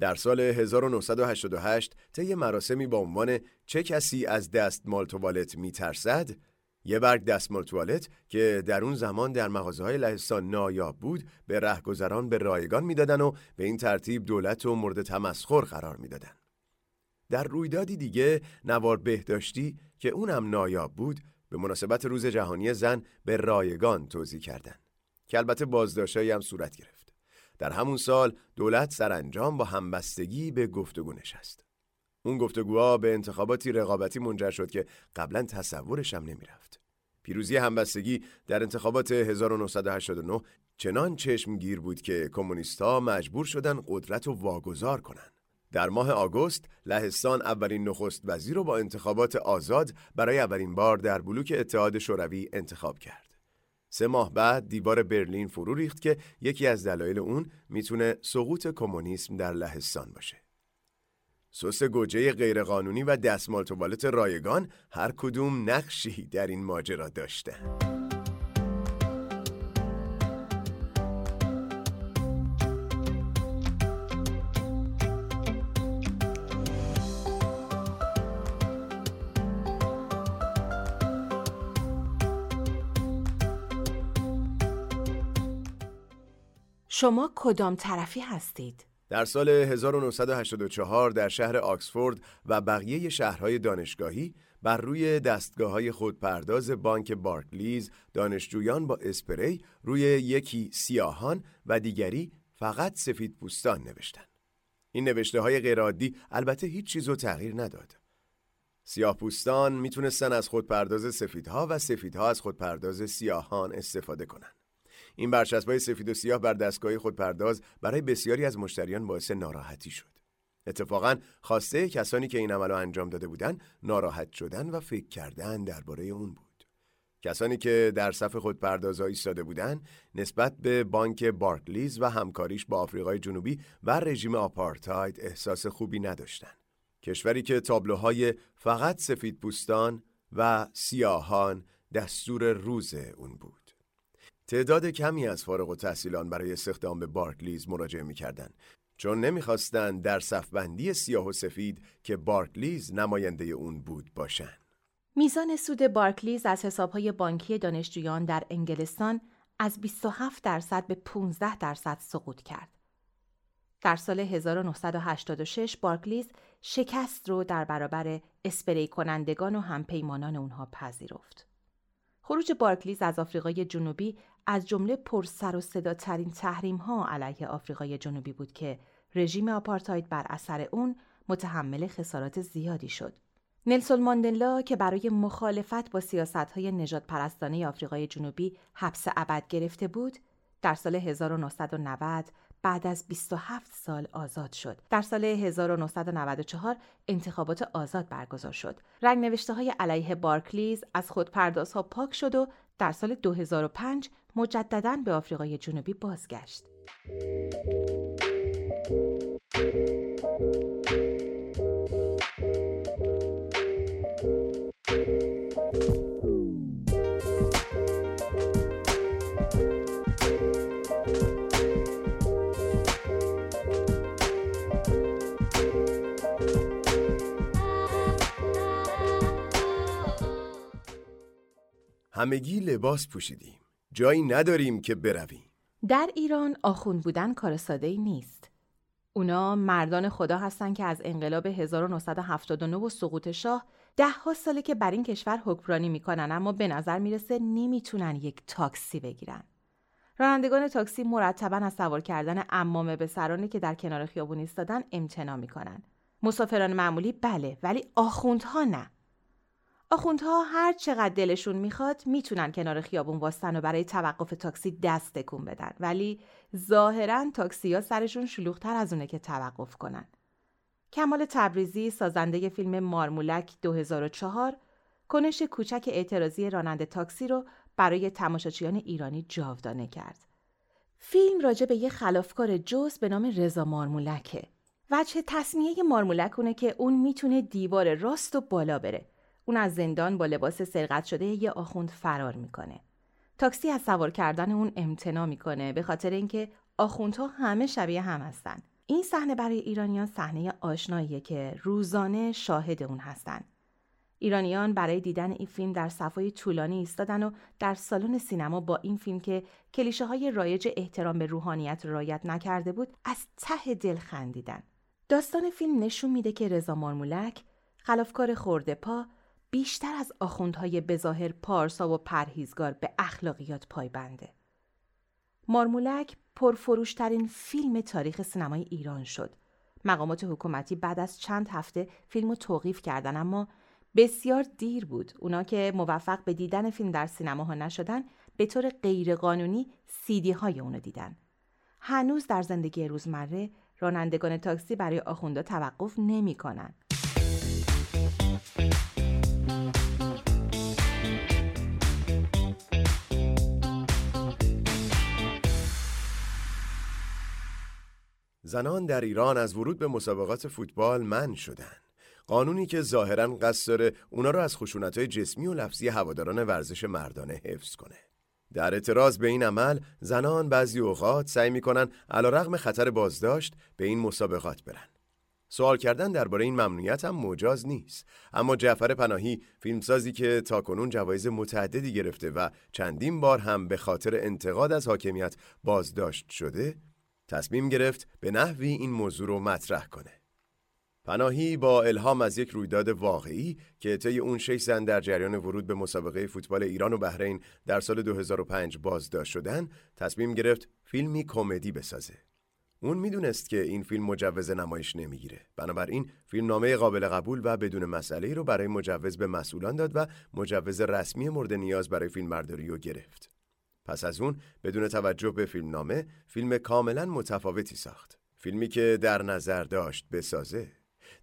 در سال 1988 طی مراسمی با عنوان چه کسی از دستمال توالت میترسد یه برگ دستمال توالت که در اون زمان در مغازه های لهستان نایاب بود به رهگذران به رایگان می‌دادن و به این ترتیب دولت و مورد تمسخر قرار می‌دادن. در رویدادی دیگه نوار بهداشتی که اونم نایاب بود به مناسبت روز جهانی زن به رایگان توضیح کردند که البته بازداشتهایی هم صورت گرفت. در همون سال دولت سرانجام با همبستگی به گفتگو نشست. اون گفتگوها به انتخاباتی رقابتی منجر شد که قبلا تصورش هم نمی‌رفت. پیروزی همبستگی در انتخابات 1989 چنان چشمگیر بود که کمونیستها مجبور شدن قدرت رو واگذار کنند. در ماه آگوست لهستان اولین نخست وزیر رو با انتخابات آزاد برای اولین بار در بلوک اتحاد شوروی انتخاب کرد. سه ماه بعد دیوار برلین فرو ریخت که یکی از دلایل اون می‌تونه سقوط کمونیسم در لهستان باشه. سس گوجه غیرقانونی و دستمال توالت رایگان هر کدوم نقشی در این ماجرا داشتن. شما کدام طرفی هستید؟ در سال 1984 در شهر آکسفورد و بقیه شهرهای دانشگاهی بر روی دستگاه های خودپرداز بانک بارکلیز دانشجویان با اسپری روی یکی سیاهان و دیگری فقط سفید پوستان نوشتن. این نوشته های غیرعادی البته هیچ چیز رو تغییر نداد. سیاه پوستان می‌تونستن از خودپرداز سفیدها و سفیدها از خودپرداز سیاهان استفاده کنند. این برچسبای سفید و سیاه بر دستگاه خودپرداز برای بسیاری از مشتریان باعث ناراحتی شد. اتفاقا خواسته کسانی که این عمل رو انجام داده بودند ناراحت شدن و فکر کردن درباره اون بود. کسانی که در صف خودپردازها ایستاده بودند نسبت به بانک بارکلیز و همکاریش با آفریقای جنوبی و رژیم آپارتاید احساس خوبی نداشتند. کشوری که تابلوهای فقط سفید پوستان و سیاهان دستور روز اون بود. تعداد کمی از فارغ و تحصیلان برای استخدام به بارکلیز مراجعه می‌کردند چون نمی‌خواستند در صفبندی سیاه و سفید که بارکلیز نماینده اون بود باشند. میزان سود بارکلیز از حسابهای بانکی دانشجویان در انگلستان از 27 درصد به 15 درصد سقوط کرد. در سال 1986 بارکلیز شکست رو در برابر اسپری کنندگان و همپیمانان اونها پذیرفت. خروج بارکلیز از آفریقای جنوبی از جمله پر سر و صدا ترین تحریم ها علیه آفریقای جنوبی بود که رژیم آپارتاید بر اثر اون متحمل خسارات زیادی شد. نلسون ماندلا که برای مخالفت با سیاست های نجات پرستانه آفریقای جنوبی حبس ابد گرفته بود، در سال 1990 بعد از 27 سال آزاد شد. در سال 1994 انتخابات آزاد برگزار شد. رنگ نوشته های علیه بارکلیز از خود پردازها پاک شد و در سال 2005 مجددا به آفریقای جنوبی بازگشت. همگی لباس پوشیدیم. جایی نداریم که برویم. در ایران آخوند بودن کار ساده ای نیست. اونا مردان خدا هستن که از انقلاب 1979 و سقوط شاه ده ها ساله که بر این کشور حکمرانی می‌کنن اما به نظر می‌رسه نمی‌تونن یک تاکسی بگیرن. رانندگان تاکسی مرتبا از سوار کردن امامه به سرانی که در کنار خیابون ایستادن امتنا می‌کنن. مسافران معمولی بله ولی آخوندها نه. آخوندها هر چقدر دلشون می‌خواد می‌تونن کنار خیابون واستن و برای توقف تاکسی دست تکون بدن ولی ظاهرا تاکسی ها سرشون شلوغتر از اونه که توقف کنن. کمال تبریزی سازنده فیلم مارمولک 2004 کنش کوچک اعتراضی راننده تاکسی رو برای تماشاچیان ایرانی جاودانه کرد. فیلم راجع به یه خلافکار جز به نام رضا مارمولکه. وجه تصمیه مارمولک اونه که اون می‌تونه دیوار راست و بالا بره اون از زندان با لباس سرقت شده یه آخوند فرار می‌کنه. تاکسی از سوار کردن اون امتنا می‌کنه به خاطر اینکه آخوندها همه شبیه هم هستن. این صحنه برای ایرانیان صحنه آشناییه که روزانه شاهد اون هستن. ایرانیان برای دیدن این فیلم در صفای طولانی ایستادن و در سالن سینما با این فیلم که کلیشه های رایج احترام به روحانیت رایت نکرده بود از ته دل خندیدن. داستان فیلم نشون میده که رضا مارمولک خلافکار خورده پا بیشتر از آخوندهای بظاهر پارسا و پرهیزگار به اخلاقیات پایبنده. مارمولک پرفروشترین فیلم تاریخ سینمای ایران شد. مقامات حکومتی بعد از چند هفته فیلم رو توقیف کردن اما بسیار دیر بود. اونا که موفق به دیدن فیلم در سینماها نشدن به طور غیرقانونی سیدی های اونو دیدن. هنوز در زندگی روزمره رانندگان تاکسی برای آخوندا توقف نمی کنن. زنان در ایران از ورود به مسابقات فوتبال من شدن. قانونی که ظاهرا قصد داره اونا رو از خشونت‌های جسمی و لفظی هواداران ورزش مردانه حفظ کنه. در اعتراض به این عمل زنان بعضی اوقات سعی می‌کنن علیرغم خطر بازداشت به این مسابقات برن. سوال کردن درباره این ممنوعیت هم مجاز نیست اما جعفر پناهی فیلمسازی که تاکنون جوایز متعددی گرفته و چندین بار هم به خاطر انتقاد از حاکمیت بازداشت شده تصمیم گرفت به نحوی این موضوع رو مطرح کنه. پناهی با الهام از یک رویداد واقعی که طی اون شش زن در جریان ورود به مسابقه فوتبال ایران و بحرین در سال 2005 بازداشت شدن تصمیم گرفت فیلمی کمدی بسازه. اون می‌دونست که این فیلم مجوز نمایش نمی‌گیره. بنابراین فیلم نامه قابل قبول و بدون مسئله رو برای مجوز به مسئولان داد و مجوز رسمی مورد نیاز برای فیلمبرداری رو گرفت. پس از اون بدون توجه به فیلم نامه فیلم کاملا متفاوتی ساخت. فیلمی که در نظر داشت بسازه.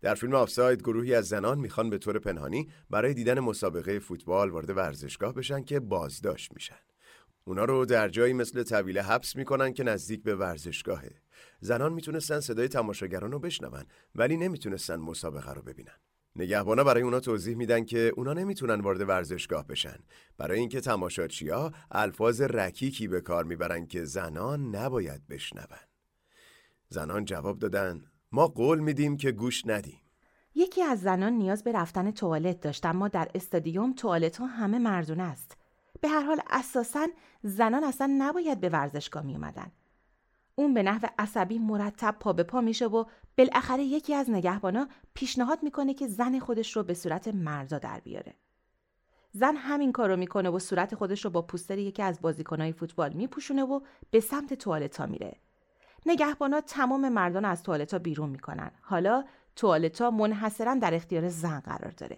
در فیلم آفساید گروهی از زنان می‌خوان به طور پنهانی برای دیدن مسابقه فوتبال وارد ورزشگاه بشن که بازداشت میشن. اونا رو در جایی مثل طویله حبس می‌کنن که نزدیک به ورزشگاهه. زنان می‌تونستن صدای تماشاگران رو بشنون ولی نمی‌تونستن مسابقه رو ببینن. نگهبانا برای اونا توضیح میدن که اونا نمی‌تونن وارد ورزشگاه بشن برای اینکه تماشاچیا الفاظ رکیکی به کار می‌برن که زنان نباید بشنون. زنان جواب دادن ما قول میدیم که گوش ندیم. یکی از زنان نیاز به رفتن توالت داشت اما در استادیوم توالت ها همه مردونه است. به هر حال اساسا زنان اصلا نباید به ورزشگاه می اومدن. اون به نحو عصبی مرتب پا به پا میشه و بالاخره یکی از نگهبانا پیشنهاد می‌کنه که زن خودش رو به صورت مردا در بیاره. زن همین کارو می‌کنه و صورت خودش رو با پوستر یکی از بازیکنهای فوتبال میپوشونه و به سمت توالتا میره. نگهبانا تمام مردان از توالتا بیرون می‌کنن. حالا توالتا منحصرا در اختیار زن قرار داره.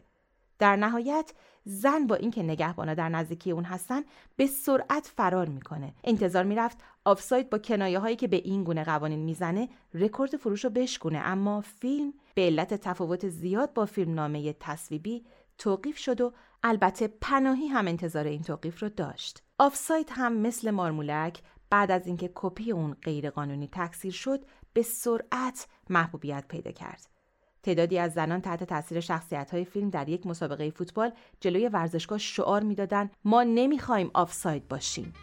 در نهایت زن با اینکه نگهبانا در نزدیکی اون هستن به سرعت فرار می‌کنه. انتظار می‌رفت آفساید با کنایه هایی که به این گونه قوانین می‌زنه رکورد فروش رو بشکونه. اما فیلم به علت تفاوت زیاد با فیلم نامه تصویبی توقیف شد و البته پناهی هم انتظار این توقیف رو داشت. آفساید هم مثل مارمولک بعد از اینکه کپی اون غیرقانونی تکثیر شد به سرعت محبوبیت پیدا کرد. تعدادی از زنان تحت تاثیر شخصیت های فیلم در یک مسابقه فوتبال جلوی ورزشگاه شعار می‌دادند ما نمی‌خوایم آفساید باشیم.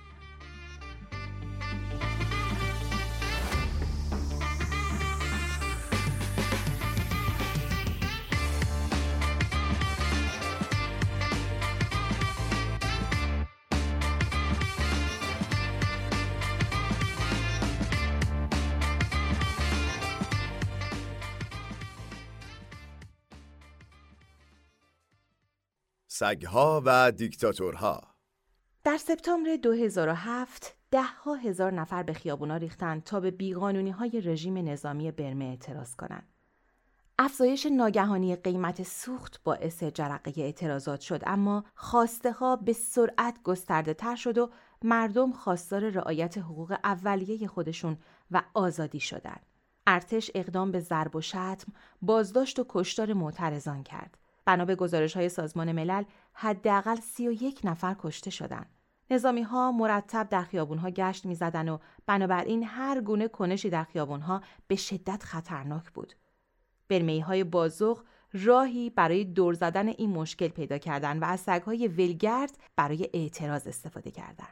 سگها و دیکتاتورها در سپتامبر 2007 ده ها هزار نفر به خیابونا ریختند تا به بیقانونی های رژیم نظامی برمه اعتراض کنند. افزایش ناگهانی قیمت سوخت باعث جرقه اعتراضات شد اما خواسته ها به سرعت گسترده تر شد و مردم خواستار رعایت حقوق اولیه خودشون و آزادی شدند. ارتش اقدام به ضرب و شتم، بازداشت و کشتار معترضان کرد. بنا به گزارش های سازمان ملل حداقل 31 نفر کشته شدند. نظامی ها مرتب در خیابون گشت می زدن و بنابراین هر گونه کنشی در خیابون به شدت خطرناک بود. برمی های راهی برای دور زدن این مشکل پیدا کردن و از سگ های ولگرد برای اعتراض استفاده کردن.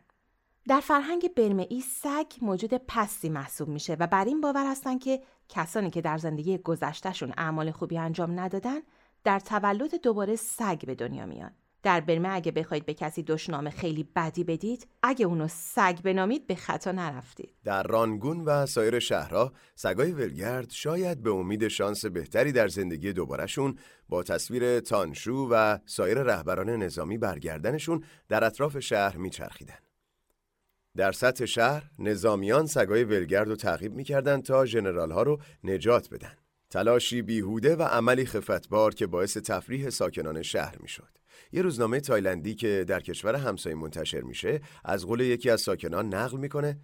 در فرهنگ برمئی سگ موجود پستی محسوب میشه و بر این باور هستن که کسانی که در زندگی گذشتهشون اعمال خوبی انجام ندادن در تولد دوباره سگ به دنیا میان. در برمه اگه بخواید به کسی دشنام خیلی بدی بدید اگه اونو سگ بنامید به خطا نرفتید. در رانگون و سایر شهرها سگای ولگرد شاید به امید شانس بهتری در زندگی دوبارهشون با تصویر تانشو و سایر رهبران نظامی برگردنشون در اطراف شهر میچرخیدن. در سطح شهر نظامیان سگای ولگرد رو تعقیب می‌کردند تا ژنرال ها رو نجات بدن. تلاشی بیهوده و عملی خفتبار که باعث تفریح ساکنان شهر می‌شد. یه روزنامه تایلندی که در کشور همسایه منتشر میشه از قول یکی از ساکنان نقل می‌کنه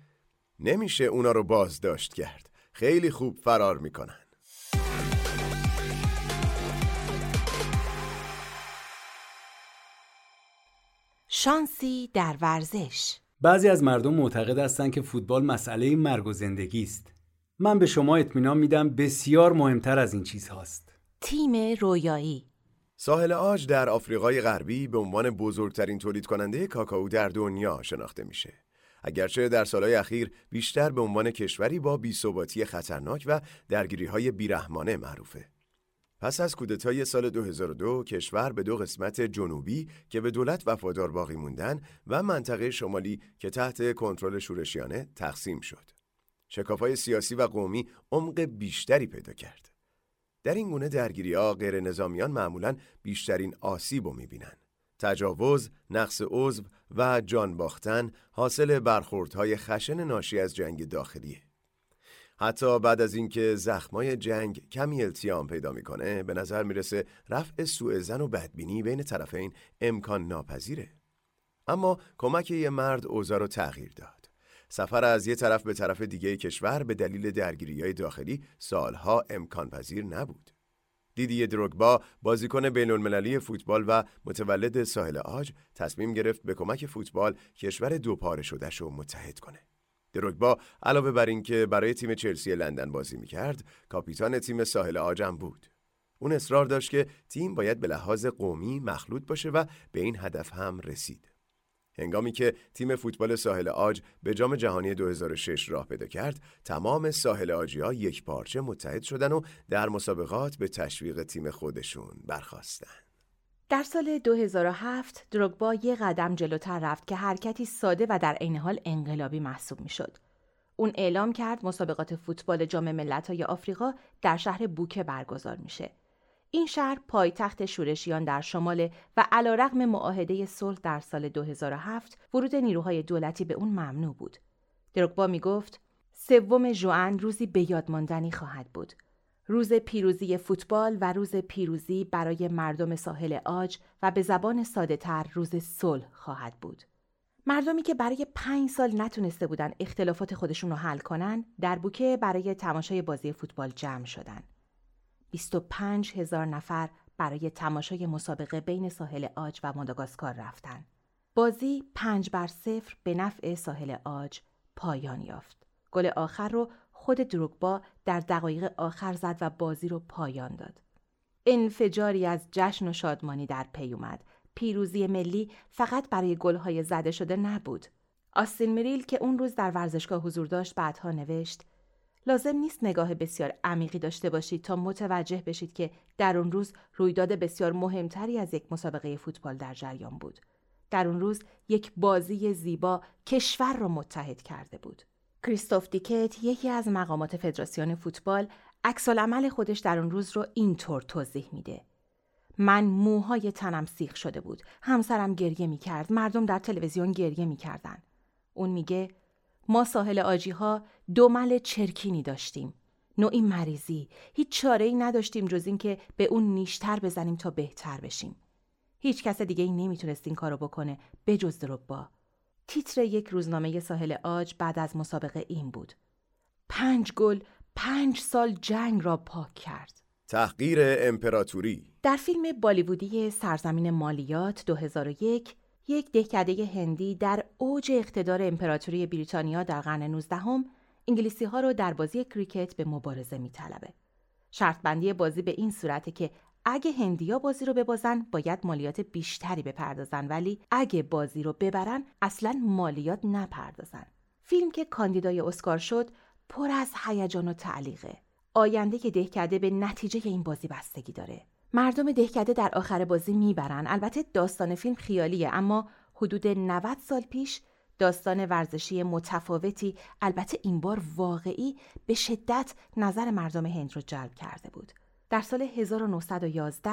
نمیشه اونا رو بازداشت کرد. خیلی خوب فرار می‌کنن. شانسی در ورزش بعضی از مردم معتقد هستند که فوتبال مسئله مرگ و زندگی است. من به شما اطمینان میدم بسیار مهمتر از این چیز هاست. تیم رویایی ساحل آج در آفریقای غربی به عنوان بزرگترین تولید کننده کاکائو در دنیا شناخته میشه. اگرچه در سالهای اخیر بیشتر به عنوان کشوری با بیثباتی خطرناک و درگیری های بیرحمانه معروفه. پس از کودتای سال 2002 کشور به دو قسمت جنوبی که به دولت وفادار باقی موندن و منطقه شمالی که تحت کنترل شورشیانه تقسیم شد. شکافای سیاسی و قومی عمق بیشتری پیدا کرد. در این گونه درگیری ها غیر نظامیان معمولا بیشترین آسیب رو می‌بینن. تجاوز، نقص عضو و جان باختن حاصل برخوردهای خشن ناشی از جنگ داخلیه. حتی بعد از اینکه زخمای جنگ کمی التیام پیدا می‌کنه به نظر می‌رسه رفع سوء زن و بدبینی بین طرفین امکان ناپذیره اما کمک یه مرد اوضاع رو تغییر داد سفر از یه طرف به طرف دیگه کشور به دلیل درگیری های داخلی سالها امکان پذیر نبود. دیدی دروگبا بازیکن بین المللی فوتبال و متولد ساحل آج تصمیم گرفت به کمک فوتبال کشور دو پاره شدهش رو متحد کنه. دروگبا علاوه بر اینکه برای تیم چلسی لندن بازی می‌کرد کاپیتان تیم ساحل آجم بود. اون اصرار داشت که تیم باید به لحاظ قومی مخلوط باشه و به این هدف هم رسید. هنگامی که تیم فوتبال ساحل آج به جام جهانی 2006 راه پیدا کرد تمام ساحل آجی ها یک پارچه متحد شدن و در مسابقات به تشویق تیم خودشون برخواستن در سال 2007 دروگبا یه قدم جلوتر رفت که حرکتی ساده و در عین حال انقلابی محسوب می‌شد. اون اعلام کرد مسابقات فوتبال جام ملت‌های آفریقا در شهر بوکه برگزار میشه. این شهر پایتخت شورشیان در شمال و علیرغم معاهده صلح در سال 2007 ورود نیروهای دولتی به اون ممنوع بود. دروگبا می‌گفت سوم ژوئن روزی به یاد خواهد بود. روز پیروزی فوتبال و روز پیروزی برای مردم ساحل آج و به زبان ساده تر روز صلح خواهد بود. مردمی که برای پنج سال نتونسته بودن اختلافات خودشون رو حل کنن در بوکه برای تماشای بازی فوتبال جمع شدن. 25 هزار نفر برای تماشای مسابقه بین ساحل آج و ماداگاسکار رفتن. بازی پنج بر صفر به نفع ساحل آج پایان یافت. گل آخر رو خود دروگبا در دقایق آخر زد و بازی رو پایان داد. انفجاری از جشن و شادمانی در پی اومد. پیروزی ملی فقط برای گلهای زده شده نبود. آستین میریل که اون روز در ورزشگاه حضور داشت بعدها نوشت لازم نیست نگاه بسیار عمیقی داشته باشید تا متوجه بشید که در اون روز رویداد بسیار مهمتری از یک مسابقه فوتبال در جریان بود. در اون روز یک بازی زیبا کشور را متحد کرده بود. کریستوف دیکت یکی از مقامات فدراسیون فوتبال عکس عمل خودش در اون روز رو اینطور توضیح میده. من موهای تنم سیخ شده بود. همسرم گریه می‌کرد. مردم در تلویزیون گریه می‌کردن. اون میگه ما ساحل آجی ها دو مل چرکینی داشتیم. نوعی مریضی. هیچ چاره ای نداشتیم جز اینکه به اون نیشتر بزنیم تا بهتر بشیم. هیچ کس دیگه ای نمی‌تونست این کارو بکنه به جز دروگبا. تیتر یک روزنامه ساحل آج بعد از مسابقه این بود. پنج گل پنج سال جنگ را پاک کرد. تحقیر امپراتوری در فیلم بالیوودی سرزمین مالیات 2001 یک دهکده هندی در اوج اقتدار امپراتوری بریتانیا در قرن 19 هم انگلیسی ها رو در بازی کریکت به مبارزه میطلبه. شرط بندی بازی به این صورته که اگه هندیا بازی رو ببازن باید مالیات بیشتری بپردازن ولی اگه بازی رو ببرن اصلا مالیات نپردازن. فیلم که کاندیدای اسکار شد پر از هیجان و تعلیقه. آینده که دهکده به نتیجه این بازی بستگی داره. مردم دهکده در آخر بازی می‌برن البته داستان فیلم خیالیه اما حدود 90 سال پیش داستان ورزشی متفاوتی البته این بار واقعی به شدت نظر مردم هند رو جلب کرده بود در سال 1911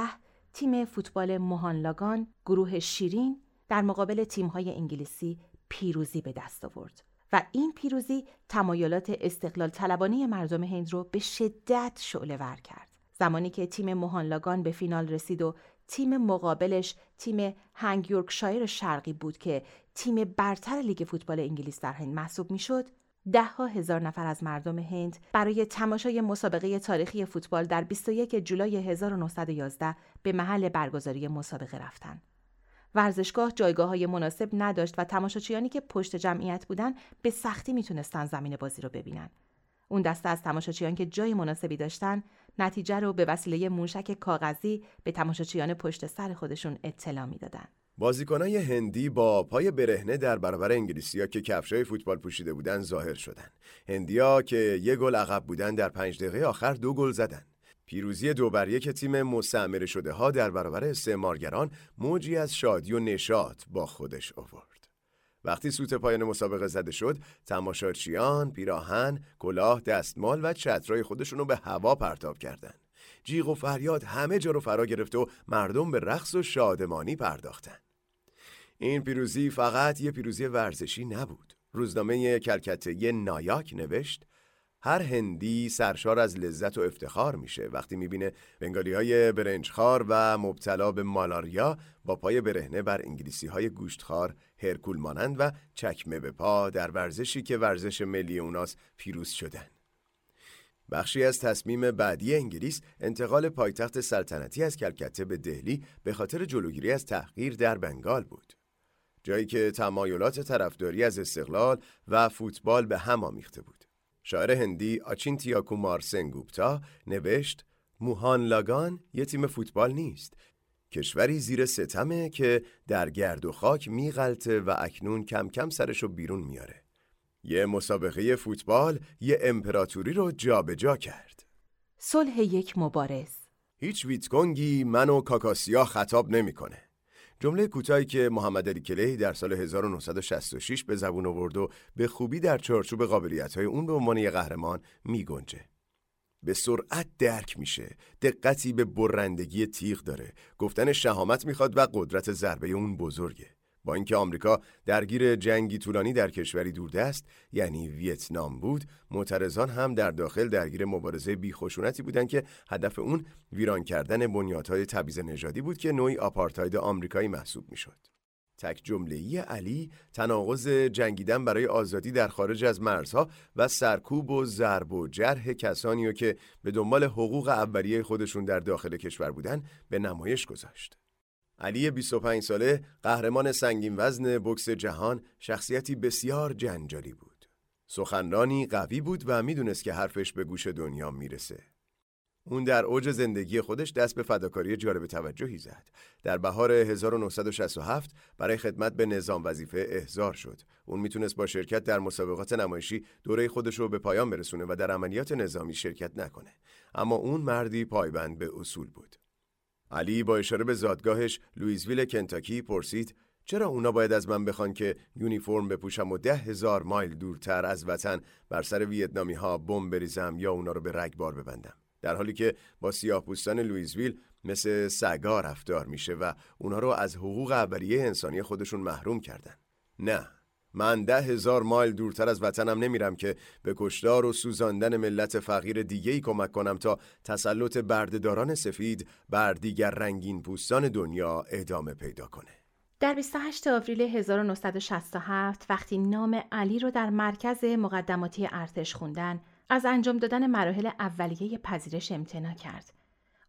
تیم فوتبال موهانلاگان گروه شیرین در مقابل تیم‌های انگلیسی پیروزی به دست آورد و این پیروزی تمایلات استقلال طلبانه مردم هند رو به شدت شعله ور کرد. زمانی که تیم موهانلاگان به فینال رسید و تیم مقابلش تیم هنگ یورکشایر شرقی بود که تیم برتر لیگ فوتبال انگلیس در هند محسوب می‌شد ده ها هزار نفر از مردم هند برای تماشای مسابقه تاریخی فوتبال در 21 جولای 1911 به محل برگزاری مسابقه رفتند. ورزشگاه جایگاه های مناسب نداشت و تماشاچیانی که پشت جمعیت بودند به سختی می‌تونستن زمین بازی رو ببینن. اون دسته از تماشاچیان که جای مناسبی داشتن نتیجه رو به وسیله موشک کاغذی به تماشاچیان پشت سر خودشون اطلاع می‌دادن. بازیکنای هندی با پای برهنه در برابر انگلیسیا که کفشای فوتبال پوشیده بودن ظاهر شدن. هندیا که یه گل عقب بودن در پنج دقیقه آخر دو گل زدن. پیروزی دو بر یک تیم مستعمره شده ها در برابر استعمارگران موجی از شادی و نشاط با خودش آورد. وقتی سوت پایان مسابقه زده شد تماشاچیان پیراهن کلاه دستمال و چترای خودشونو به هوا پرتاب کردند جیغ و فریاد همه جا رو فرا گرفت و مردم به رقص و شادمانی پرداختن. این پیروزی فقط یه پیروزی ورزشی نبود. روزنامه کلکته نایاک نوشت هر هندی سرشار از لذت و افتخار میشه وقتی می‌بینه بنگالی های برنجخار و مبتلا به مالاریا با پای برهنه بر انگلیسی های گوشتخار هرکول مانند و چکمه به پا در ورزشی که ورزش ملی اوناست پیروز شدن. بخشی از تصمیم بعدی انگلیس انتقال پایتخت سلطنتی از کلکته به دهلی به خاطر جلوگیری از تحقیر در بنگال بود. جایی که تمایلات طرفداری از استقلال و فوتبال به هم آمیخته بود. شاعر هندی آچینتیا کومار سنگوپتا نوشت موهان لاگان یه تیم فوتبال نیست. کشوری زیر ستمه که در گرد و خاک میغلطه و اکنون کم کم سرشو بیرون میاره. یه مسابقه فوتبال یه امپراتوری رو جابجا جا کرد. صلح یک مبارز. هیچ ویتکونگی منو کاکاسیا خطاب نمی‌کنه. جمله کوتاهی که محمد علی کلی در سال 1966 به زبون آورد و به خوبی در چارچوب قابلیت‌های اون به عنوان یه قهرمان میگنجه. به سرعت درک میشه. دقتی به برندگی تیغ داره. گفتن شهامت می‌خواد و قدرت ضربه اون بزرگه. اینکه آمریکا درگیر جنگی طولانی در کشوری دوردست یعنی ویتنام بود معترضان هم در داخل درگیر مبارزه بیخشونتی بودند که هدف اون ویران کردن بنیادهای تبعیض نژادی بود که نوعی آپارتاید آمریکایی محسوب می‌شد تک جمله علی تناقض جنگیدن برای آزادی در خارج از مرزها و سرکوب و ضرب و جرح کسانی که به دنبال حقوق اولیه خودشون در داخل کشور بودن به نمایش گذاشت. علی 25 ساله قهرمان سنگین وزن بکس جهان شخصیتی بسیار جنجالی بود. سخنرانی قوی بود و می‌دونست که حرفش به گوش دنیا می‌رسه. اون در اوج زندگی خودش دست به فداکاری جالب توجهی زد. در بهار 1967 برای خدمت به نظام وظیفه احضار شد. اون می‌تونست با شرکت در مسابقات نمایشی دوره خودش رو به پایان برسونه و در عملیات نظامی شرکت نکنه. اما اون مردی پایبند به اصول بود. علی با اشاره به زادگاهش لویزویل کنتاکی پرسید چرا اونا باید از من بخوان که یونیفرم بپوشم و ده هزار مایل دورتر از وطن بر سر ویتنامی ها بمب بریزم یا اونا رو به رگبار ببندم؟ در حالی که با سیاه پوستان لویزویل مثل سگا رفتار میشه و اونا رو از حقوق اولیه انسانی خودشون محروم کردن. نه من ده هزار مایل دورتر از وطنم نمیرم که به کشتار و سوزاندن ملت فقیر دیگه ای کمک کنم تا تسلط بردهداران سفید بر دیگر رنگین پوستان دنیا ادامه پیدا کنه. در 28 آوریل 1967 وقتی نام علی رو در مرکز مقدماتی ارتش خوندن از انجام دادن مراحل اولیه پذیرش امتناع کرد.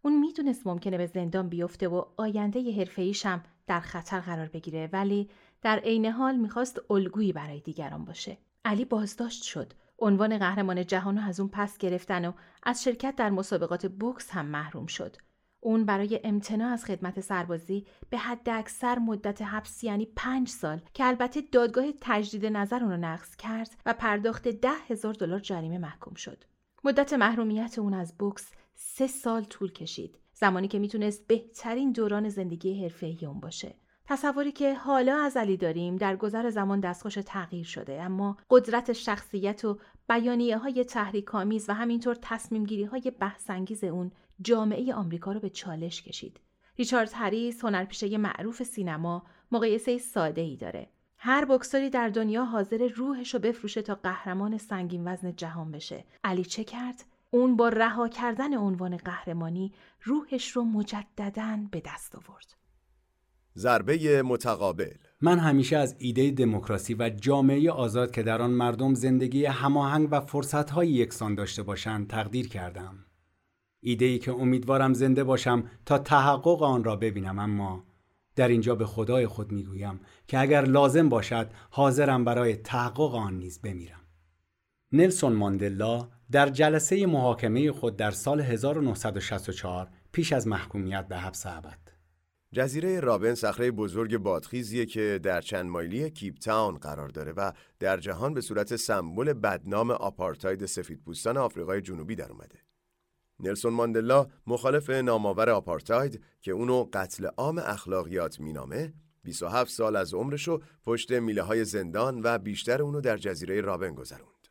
اون می‌دونست ممکنه به زندان بیفته و آینده حرفه‌ایش هم در خطر قرار بگیره ولی در عین حال می‌خواست الگویی برای دیگران باشه. علی بازداشت شد. عنوان قهرمان جهان از اون پس گرفتن و از شرکت در مسابقات بوکس هم محروم شد. اون برای امتناع از خدمت سربازی به حد اکثر مدت حبس یعنی پنج سال که البته دادگاه تجدید نظر اون رو نقض کرد و پرداخت ده هزار دلار جریمه محکوم شد. مدت محرومیت اون از بوکس سه سال طول کشید. زمانی که می‌تونست بهترین دوران زندگی حرفه‌ای اون باشه. تصوری که حالا از علی داریم در گذر زمان دستخوش تغییر شده اما قدرت شخصیت و بیانیه های تحریک آمیز و همینطور تصمیم گیری های بحثانگیز اون جامعه آمریکا رو به چالش کشید. ریچارد هریس هنرپیشه معروف سینما مقایسه ساده ای داره. هر بکسوری در دنیا حاضر روحش رو بفروشه تا قهرمان سنگین وزن جهان بشه. علی چه کرد؟ اون با رها کردن عنوان قهرمانی روحش رو مجددا به دست آورد. ضربه متقابل من همیشه از ایده دموکراسی و جامعه آزاد که در آن مردم زندگی هماهنگ و فرصتهای یکسان داشته باشند تقدیر کردم. ایده ای که امیدوارم زنده باشم تا تحقق آن را ببینم اما در اینجا به خدای خود می‌گویم که اگر لازم باشد حاضرم برای تحقق آن نیز بمیرم. نلسون ماندلا در جلسه محاکمه خود در سال 1964 پیش از محکومیت به حبس ابد جزیره رابن صخره بزرگ بادخیزیه که در چند مایلی کیپ تاون قرار داره و در جهان به صورت سمبل بدنام آپارتاید سفیدپوستان آفریقای جنوبی در اومده. نلسون ماندلا مخالف نامآور آپارتاید که اونو قتل عام اخلاقیات مینامه 27 سال از عمرشو پشت میله های زندان و بیشتر اونو در جزیره رابن گذروند.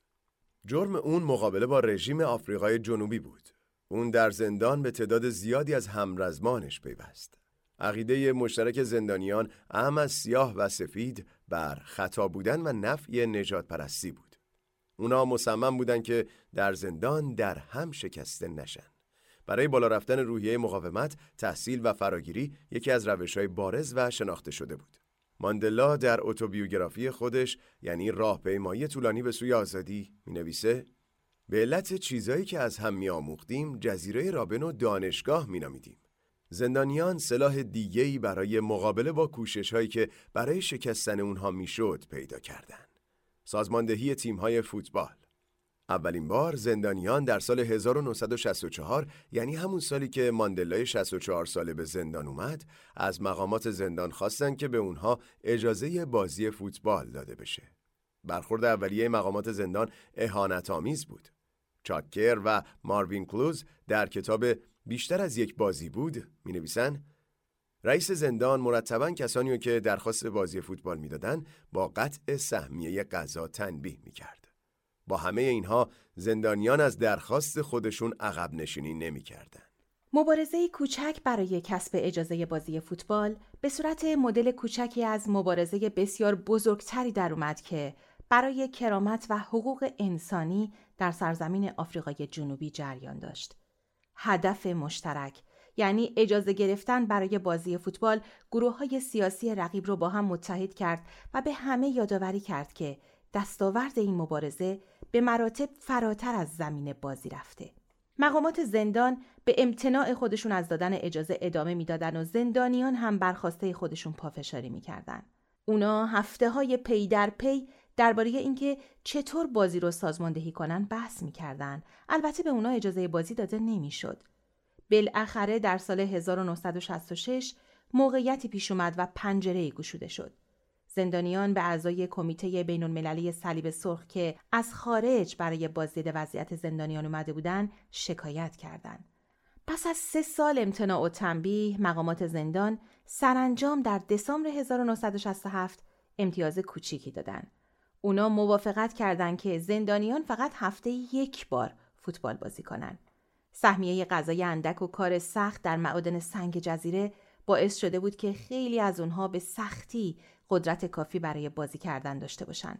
جرم اون مقابله با رژیم آفریقای جنوبی بود. اون در زندان به تعداد زیادی از همرزمانش پیوست. عقیده مشترک زندانیان اهم از سیاه و سفید بر خطا بودن و نفی نجات پرستی بود. اونا مصمم بودن که در زندان در هم شکسته نشن. برای بالا رفتن روحیه مقاومت، تحصیل و فراگیری یکی از روشهای بارز و شناخته شده بود. ماندلا در اتوبیوگرافی خودش یعنی راهپیمایی طولانی به سوی آزادی می نویسه به علت چیزایی که از هم می جزیره رابن و دانشگاه می نامیدیم. زندانیان سلاح دیگهی برای مقابله با کوشش هایی که برای شکستن اونها می‌شد پیدا کردند. سازماندهی تیم‌های فوتبال اولین بار زندانیان در سال 1964 یعنی همون سالی که ماندلای 64 ساله به زندان اومد از مقامات زندان خواستن که به اونها اجازه بازی فوتبال داده بشه. برخورد اولیه مقامات زندان اهانت آمیز بود. چاکر و ماروین کلوز در کتاب بیشتر از یک بازی بود می نویسن رئیس زندان مرتبا کسانی که درخواست بازی فوتبال می‌دادند با قطع سهمیه غذا تنبیه می‌کرد. با همه اینها زندانیان از درخواست خودشون عقب نشینی نمی‌کردند. مبارزه کوچک برای کسب اجازه بازی فوتبال به صورت مدل کوچکی از مبارزه بسیار بزرگتری در اومد که برای کرامت و حقوق انسانی در سرزمین آفریقای جنوبی جریان داشت. هدف مشترک یعنی اجازه گرفتن برای بازی فوتبال گروه های سیاسی رقیب رو با هم متحد کرد و به همه یادآوری کرد که دستاورد این مبارزه به مراتب فراتر از زمین بازی رفته. مقامات زندان به امتناع خودشون از دادن اجازه ادامه می‌دادن و زندانیان هم برخواسته خودشون پافشاری می‌کردن. اونا هفته های پی در پی درباره اینکه چطور بازی رو سازماندهی کنن بحث می‌کردن. البته به اونا اجازه بازی داده نمی‌شد. بالاخره در سال 1966 موقعیتی پیش اومد و پنجره گشوده شد. زندانیان به اعضای کمیته بین المللی صلیب سرخ که از خارج برای بازدید وضعیت زندانیان اومده بودند شکایت کردند. پس از سه سال امتناع و تنبیه مقامات زندان سرانجام در دسامبر 1967 امتیاز کوچیکی دادند. اونا موافقت کردند که زندانیان فقط هفته یک بار فوتبال بازی کنند. سهمیه غذای اندک و کار سخت در معادن سنگ جزیره باعث شده بود که خیلی از اونها به سختی قدرت کافی برای بازی کردن داشته باشن.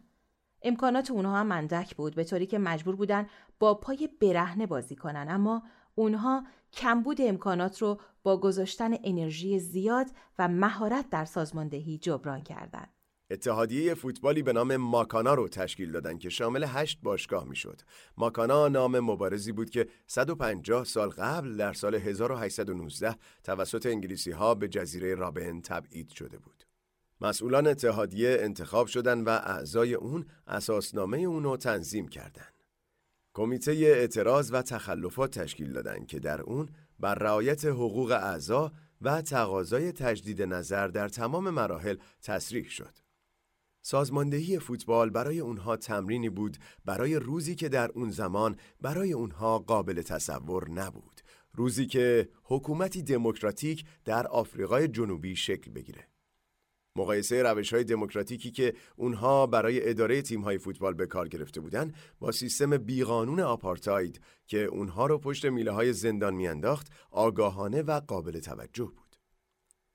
امکانات اونها هم اندک بود به طوری که مجبور بودن با پای برهنه بازی کنن اما اونها کمبود امکانات رو با گذاشتن انرژی زیاد و مهارت در سازماندهی جبران کردند. اتحادیه فوتبالی به نام ماکانا رو تشکیل دادن که شامل هشت باشگاه می‌شد. ماکانا نام مبارزی بود که 150 سال قبل در سال 1819 توسط انگلیسی ها به جزیره رابن تبعید شده بود. مسئولان اتحادیه انتخاب شدن و اعضای اون اساسنامه اون رو تنظیم کردند. کمیته اعتراض و تخلفات تشکیل دادند که در اون بر رعایت حقوق اعضا و تقاضای تجدید نظر در تمام مراحل تصریح شد. سازماندهی فوتبال برای اونها تمرینی بود برای روزی که در اون زمان برای اونها قابل تصور نبود. روزی که حکومتی دموکراتیک در آفریقای جنوبی شکل بگیره. مقایسه روش های دموکراتیکی که اونها برای اداره تیم های فوتبال به کار گرفته بودند با سیستم بیقانون آپارتاید که اونها رو پشت میله های زندان میانداخت آگاهانه و قابل توجه بود.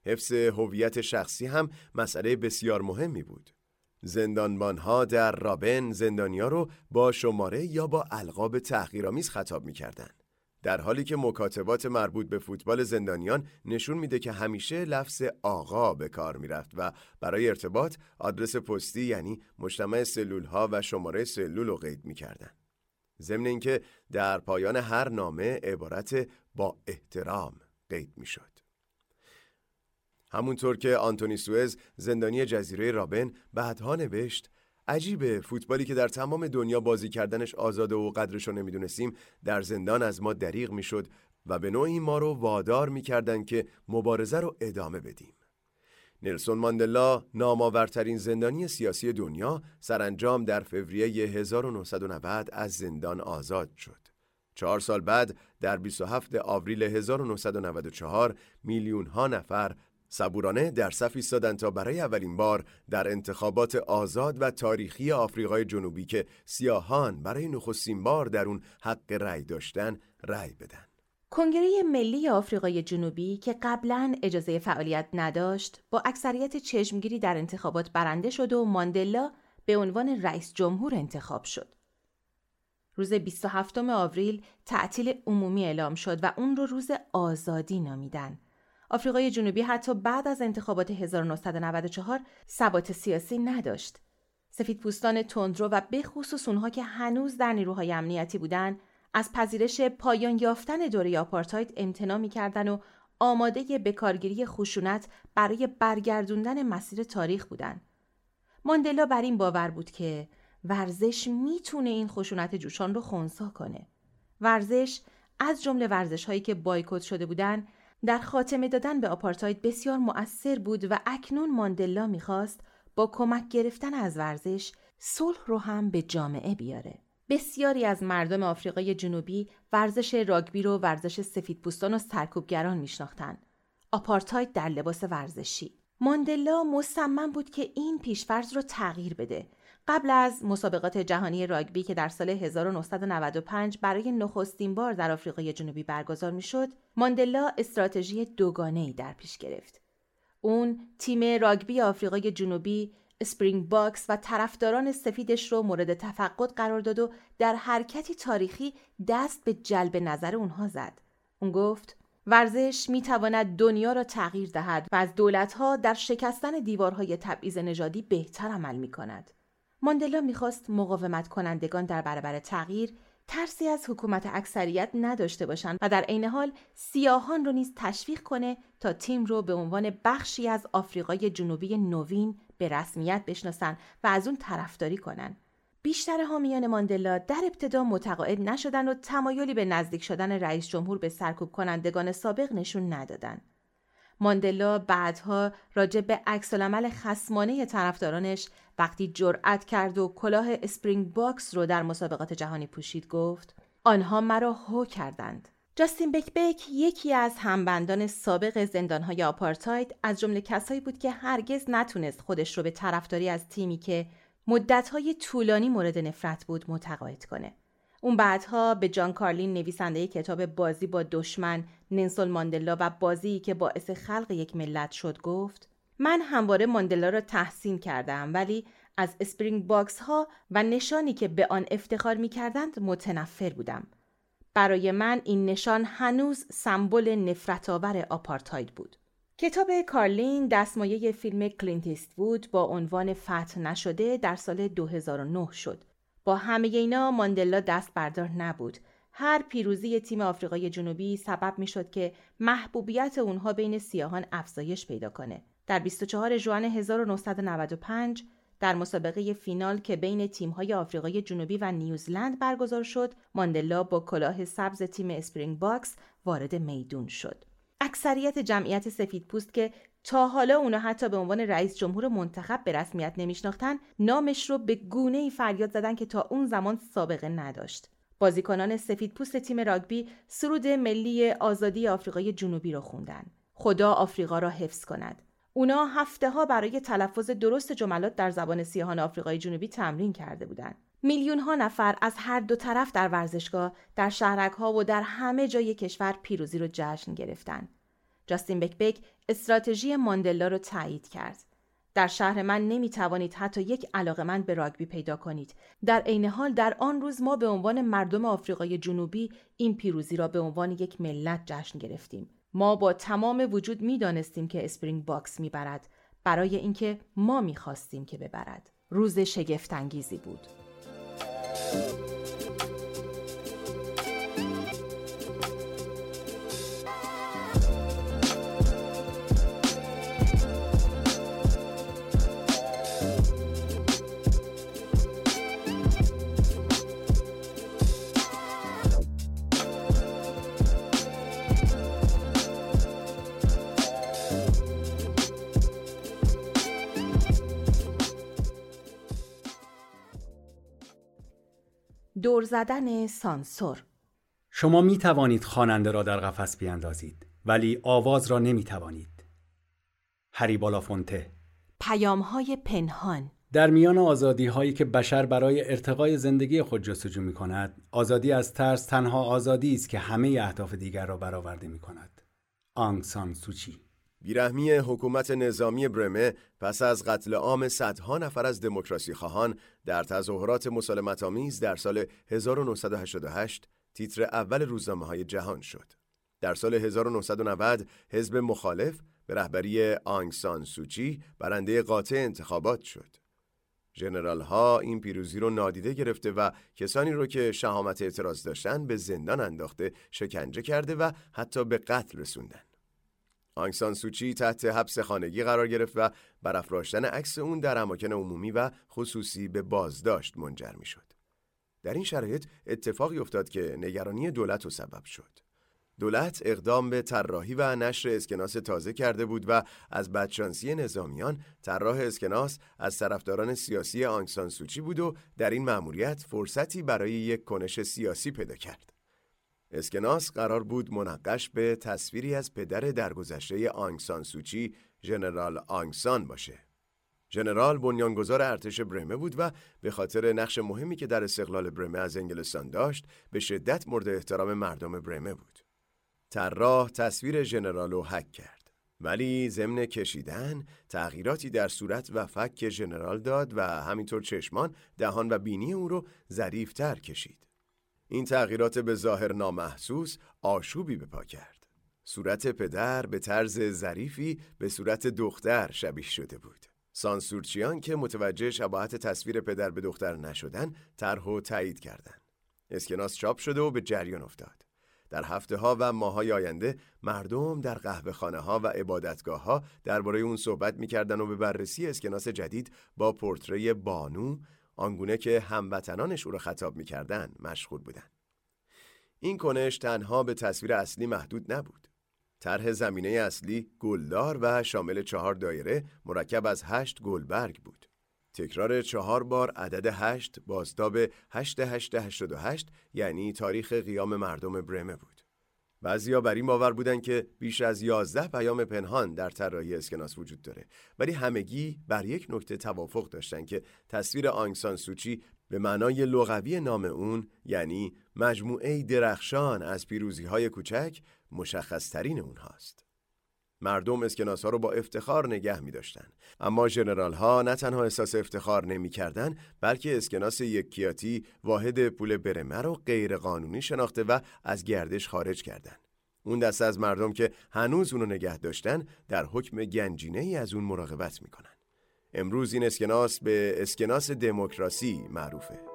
حفظ هویت شخصی هم مسئله بسیار مهمی بود. زندانبانها در رابن زندانیا رو با شماره یا با القاب تحقیرآمیز خطاب می‌کردند. در حالی که مکاتبات مربوط به فوتبال زندانیان نشون میده که همیشه لفظ آقا به کار می‌رفت و برای ارتباط آدرس پستی یعنی مجتمع سلول ها و شماره سلول رو قید می‌کردن. ضمن اینکه در پایان هر نامه عبارت با احترام قید می‌شد. همونطور که آنتونی سوئز زندانی جزیره رابن بعدها نوشت عجیبه فوتبالی که در تمام دنیا بازی کردنش آزاده و قدرشو نمی‌دونستیم در زندان از ما دریغ می‌شد و به نوعی ما رو وادار می‌کردن که مبارزه رو ادامه بدیم. نلسون ماندلا نامآورترین زندانی سیاسی دنیا سرانجام در فوریه 1990 از زندان آزاد شد. چهار سال بعد در 27 آوریل 1994 میلیون ها نفر صبورانه در صف ایستادند تا برای اولین بار در انتخابات آزاد و تاریخی آفریقای جنوبی که سیاهان برای نخستین بار در اون حق رأی داشتن رأی بدن. کنگره ملی آفریقای جنوبی که قبلا اجازه فعالیت نداشت با اکثریت چشمگیری در انتخابات برنده شد و ماندلا به عنوان رئیس جمهور انتخاب شد. روز 27 آوریل تعطیل عمومی اعلام شد و اون رو روز آزادی نامیدن. آفریقای جنوبی حتی بعد از انتخابات 1994 ثبات سیاسی نداشت. سفید پوستان تندرو و به خصوص اونها که هنوز در نیروهای امنیتی بودند از پذیرش پایان یافتن دوره آپارتاید امتناع می‌کردند و آماده به کارگیری خشونت برای برگردوندن مسیر تاریخ بودند. ماندلا بر این باور بود که ورزش می‌تونه این خشونت جوشان رو خونسا کنه. ورزش از جمله ورزش هایی که بایکوت شده بودند در خاتمه دادن به آپارتاید بسیار مؤثر بود و اکنون ماندلا می‌خواست با کمک گرفتن از ورزش صلح رو هم به جامعه بیاره. بسیاری از مردم آفریقای جنوبی ورزش راگبی رو ورزش سفیدپوستان و سرکوبگران میشناختند. آپارتاید در لباس ورزشی. ماندلا مصمم بود که این پیشفرض رو تغییر بده. قبل از مسابقات جهانی راگبی که در سال 1995 برای نخستین بار در آفریقای جنوبی برگزار می‌شد، ماندلا استراتژی دوگانه ای در پیش گرفت. اون تیم راگبی آفریقای جنوبی اسپرینگ باکس و طرفداران سفیدش رو مورد تفقد قرار داد و در حرکتی تاریخی دست به جلب نظر اونها زد. اون گفت ورزش می تواند دنیا را تغییر دهد و از دولتها در شکستن دیوارهای تبعیض نژادی بهتر عمل می کند. ماندلا می‌خواست مقاومت کنندگان در برابر تغییر ترسی از حکومت اکثریت نداشته باشند و در عین حال سیاهان رو نیز تشویق کنه تا تیم رو به عنوان بخشی از آفریقای جنوبی نوین به رسمیت بشناسن و از اون طرفداری کنن. بیشتر حامیان ماندلا در ابتدا متقاعد نشدن و تمایلی به نزدیک شدن رئیس جمهور به سرکوب کنندگان سابق نشون ندادن. ماندلا بعدها راجع به عکسالعمل خسمانه طرفدارانش وقتی جرأت کرد و کلاه اسپرینگ باکس رو در مسابقات جهانی پوشید گفت آنها مرا هو کردند جاستین بک یکی از همبندان سابق زندانهای آپارتاید از جمله کسایی بود که هرگز نتونست خودش رو به طرفداری از تیمی که مدتهای طولانی مورد نفرت بود متقاعد کنه. اون بعدها به جان کارلین نویسنده کتاب بازی با دشمن نلسون ماندلا و بازی که باعث خلق یک ملت شد گفت من همواره ماندلا را تحسین کردم ولی از اسپرینگ باکس ها و نشانی که به آن افتخار می کردند متنفر بودم. برای من این نشان هنوز سمبل نفرت آور آپارتاید بود. کتاب کارلین دستمایه فیلم کلینت ایستوود با عنوان فتح نشده در سال 2009 شد. با همه اینا ماندلا دست بردار نبود. هر پیروزی تیم آفریقای جنوبی سبب می شد که محبوبیت اونها بین سیاهان افزایش پیدا کنه. در 24 ژوئن 1995 در مسابقه فینال که بین تیم‌های آفریقای جنوبی و نیوزلند برگزار شد، ماندلا با کلاه سبز تیم اسپرینگ باکس وارد میدون شد. اکثریت جمعیت سفید پوست که تا حالا اونو حتی به عنوان رئیس جمهور منتخب به رسمیت نمیشناختن نامش رو به گونه ای فریاد زدن که تا اون زمان سابقه نداشت. بازیکنان سفید پوست تیم راگبی سرود ملی آزادی آفریقای جنوبی رو خوندن. خدا آفریقا را حفظ کند. اونا هفته ها برای تلفظ درست جملات در زبان سیاهان آفریقای جنوبی تمرین کرده بودند. میلیون ها نفر از هر دو طرف در ورزشگاه، در شهرک ها و در همه جای کشور پیروزی رو جشن گرفتند. جاستین بکبک استراتژی ماندلا رو تایید کرد. در شهر من نمی توانید حتی یک من به راگبی پیدا کنید. در عین حال در آن روز ما به عنوان مردم آفریقای جنوبی این پیروزی را به عنوان یک ملت جشن گرفتیم. ما با تمام وجود می دانستیم که اسپرینگ باکس می برد برای اینکه ما می خواستیم که ببرد. روز شگفت‌انگیزی بود. دور زدن سانسور. شما می توانید خواننده را در قفس بیاندازید ولی آواز را نمی توانید. هری بالافونته. پیام های پنهان. در میان آزادی هایی که بشر برای ارتقای زندگی خود جستجو می کند آزادی از ترس تنها آزادی است که همه اهداف دیگر را برآورده می کند. آنگ سان سوچی بیرحمی حکومت نظامی برمه پس از قتل عام صدها نفر از دموکراسی خواهان در تظاهرات مسالمت آمیز در سال 1988 تیتر اول روزنامه های جهان شد. در سال 1990 حزب مخالف به رهبری آنگ سان سوچی برنده قاطع انتخابات شد. ژنرال ها این پیروزی رو نادیده گرفته و کسانی رو که شهامت اعتراض داشتن به زندان انداخته شکنجه کرده و حتی به قتل رسوندن. آنگسان سوچی تحت حبس خانگی قرار گرفت و برافراشتن عکس اون در اماکن عمومی و خصوصی به بازداشت منجر می شد. در این شرایط اتفاقی افتاد که نگرانی دولت و سبب شد. دولت اقدام به طراحی و نشر اسکناس تازه کرده بود و از بدشانسی نظامیان طراح اسکناس از طرفداران سیاسی آنگسان سوچی بود و در این مأموریت فرصتی برای یک کنش سیاسی پیدا کرد. اسکناس قرار بود منقش به تصویری از پدر درگذشته آنگسان سوچی ژنرال آنگسان باشه. ژنرال بنیانگذار ارتش برمه بود و به خاطر نقش مهمی که در استقلال برمه از انگلستان داشت به شدت مورد احترام مردم برمه بود. طراح تصویر ژنرال رو حک کرد. ولی ضمن کشیدن تغییراتی در صورت و فک ژنرال داد و همینطور چشمان، دهان و بینی او رو ظریفتر کشید. این تغییرات به ظاهر نامحسوس آشوبی به پا کرد. صورت پدر به طرز ظریفی به صورت دختر شبیه شده بود. سانسورچیان که متوجه شباهت تصویر پدر به دختر نشدن طرح و تایید کردند. اسکناس چاپ شده و به جریان افتاد. در هفته ها و ماهای آینده مردم در قهوه خانه ها و عبادتگاه ها درباره اون صحبت می‌کردن و به بررسی اسکناس جدید با پورتری بانو آنگونه که هموطنانش او را خطاب می‌کردن مشغول بودند. این کنش تنها به تصویر اصلی محدود نبود. طرح زمینه اصلی گلدار و شامل چهار دایره مرکب از هشت گلبرگ بود. تکرار چهار بار عدد هشت بازتاب هشت هشت هشت و هشت یعنی تاریخ قیام مردم برمه بود. بعضیا بر این باور بودن که بیش از یازده پیام پنهان در طراحی اسکناس وجود داره ولی همگی بر یک نکته توافق داشتن که تصویر آنگسان سوچی به معنای لغوی نام اون یعنی مجموعه درخشان از پیروزی های کوچک مشخص ترین اونهاست. مردم اسکناس ها رو با افتخار نگه می داشتن. اما جنرال ها نه تنها احساس افتخار نمی کردن بلکه اسکناس یکیاتی واحد پول برمه رو غیر قانونی شناخته و از گردش خارج کردن. اون دست از مردم که هنوز اونو نگه داشتن در حکم گنجینه ای از اون مراقبت می‌کنن. امروز این اسکناس به اسکناس دموکراسی معروفه.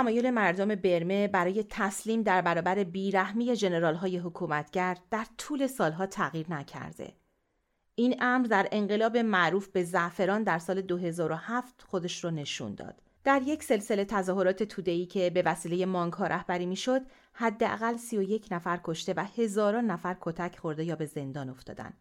تمایل مردم برمه برای تسلیم در برابر بیرحمی جنرال های حکومتگر در طول سالها تغییر نکرده. این امر در انقلاب معروف به زعفران در سال 2007 خودش رو نشون داد. در یک سلسله تظاهرات توده‌ای که به وسیله مانک رهبری می‌شد، حداقل 31 نفر کشته و هزاران نفر کتک خورده یا به زندان افتادن.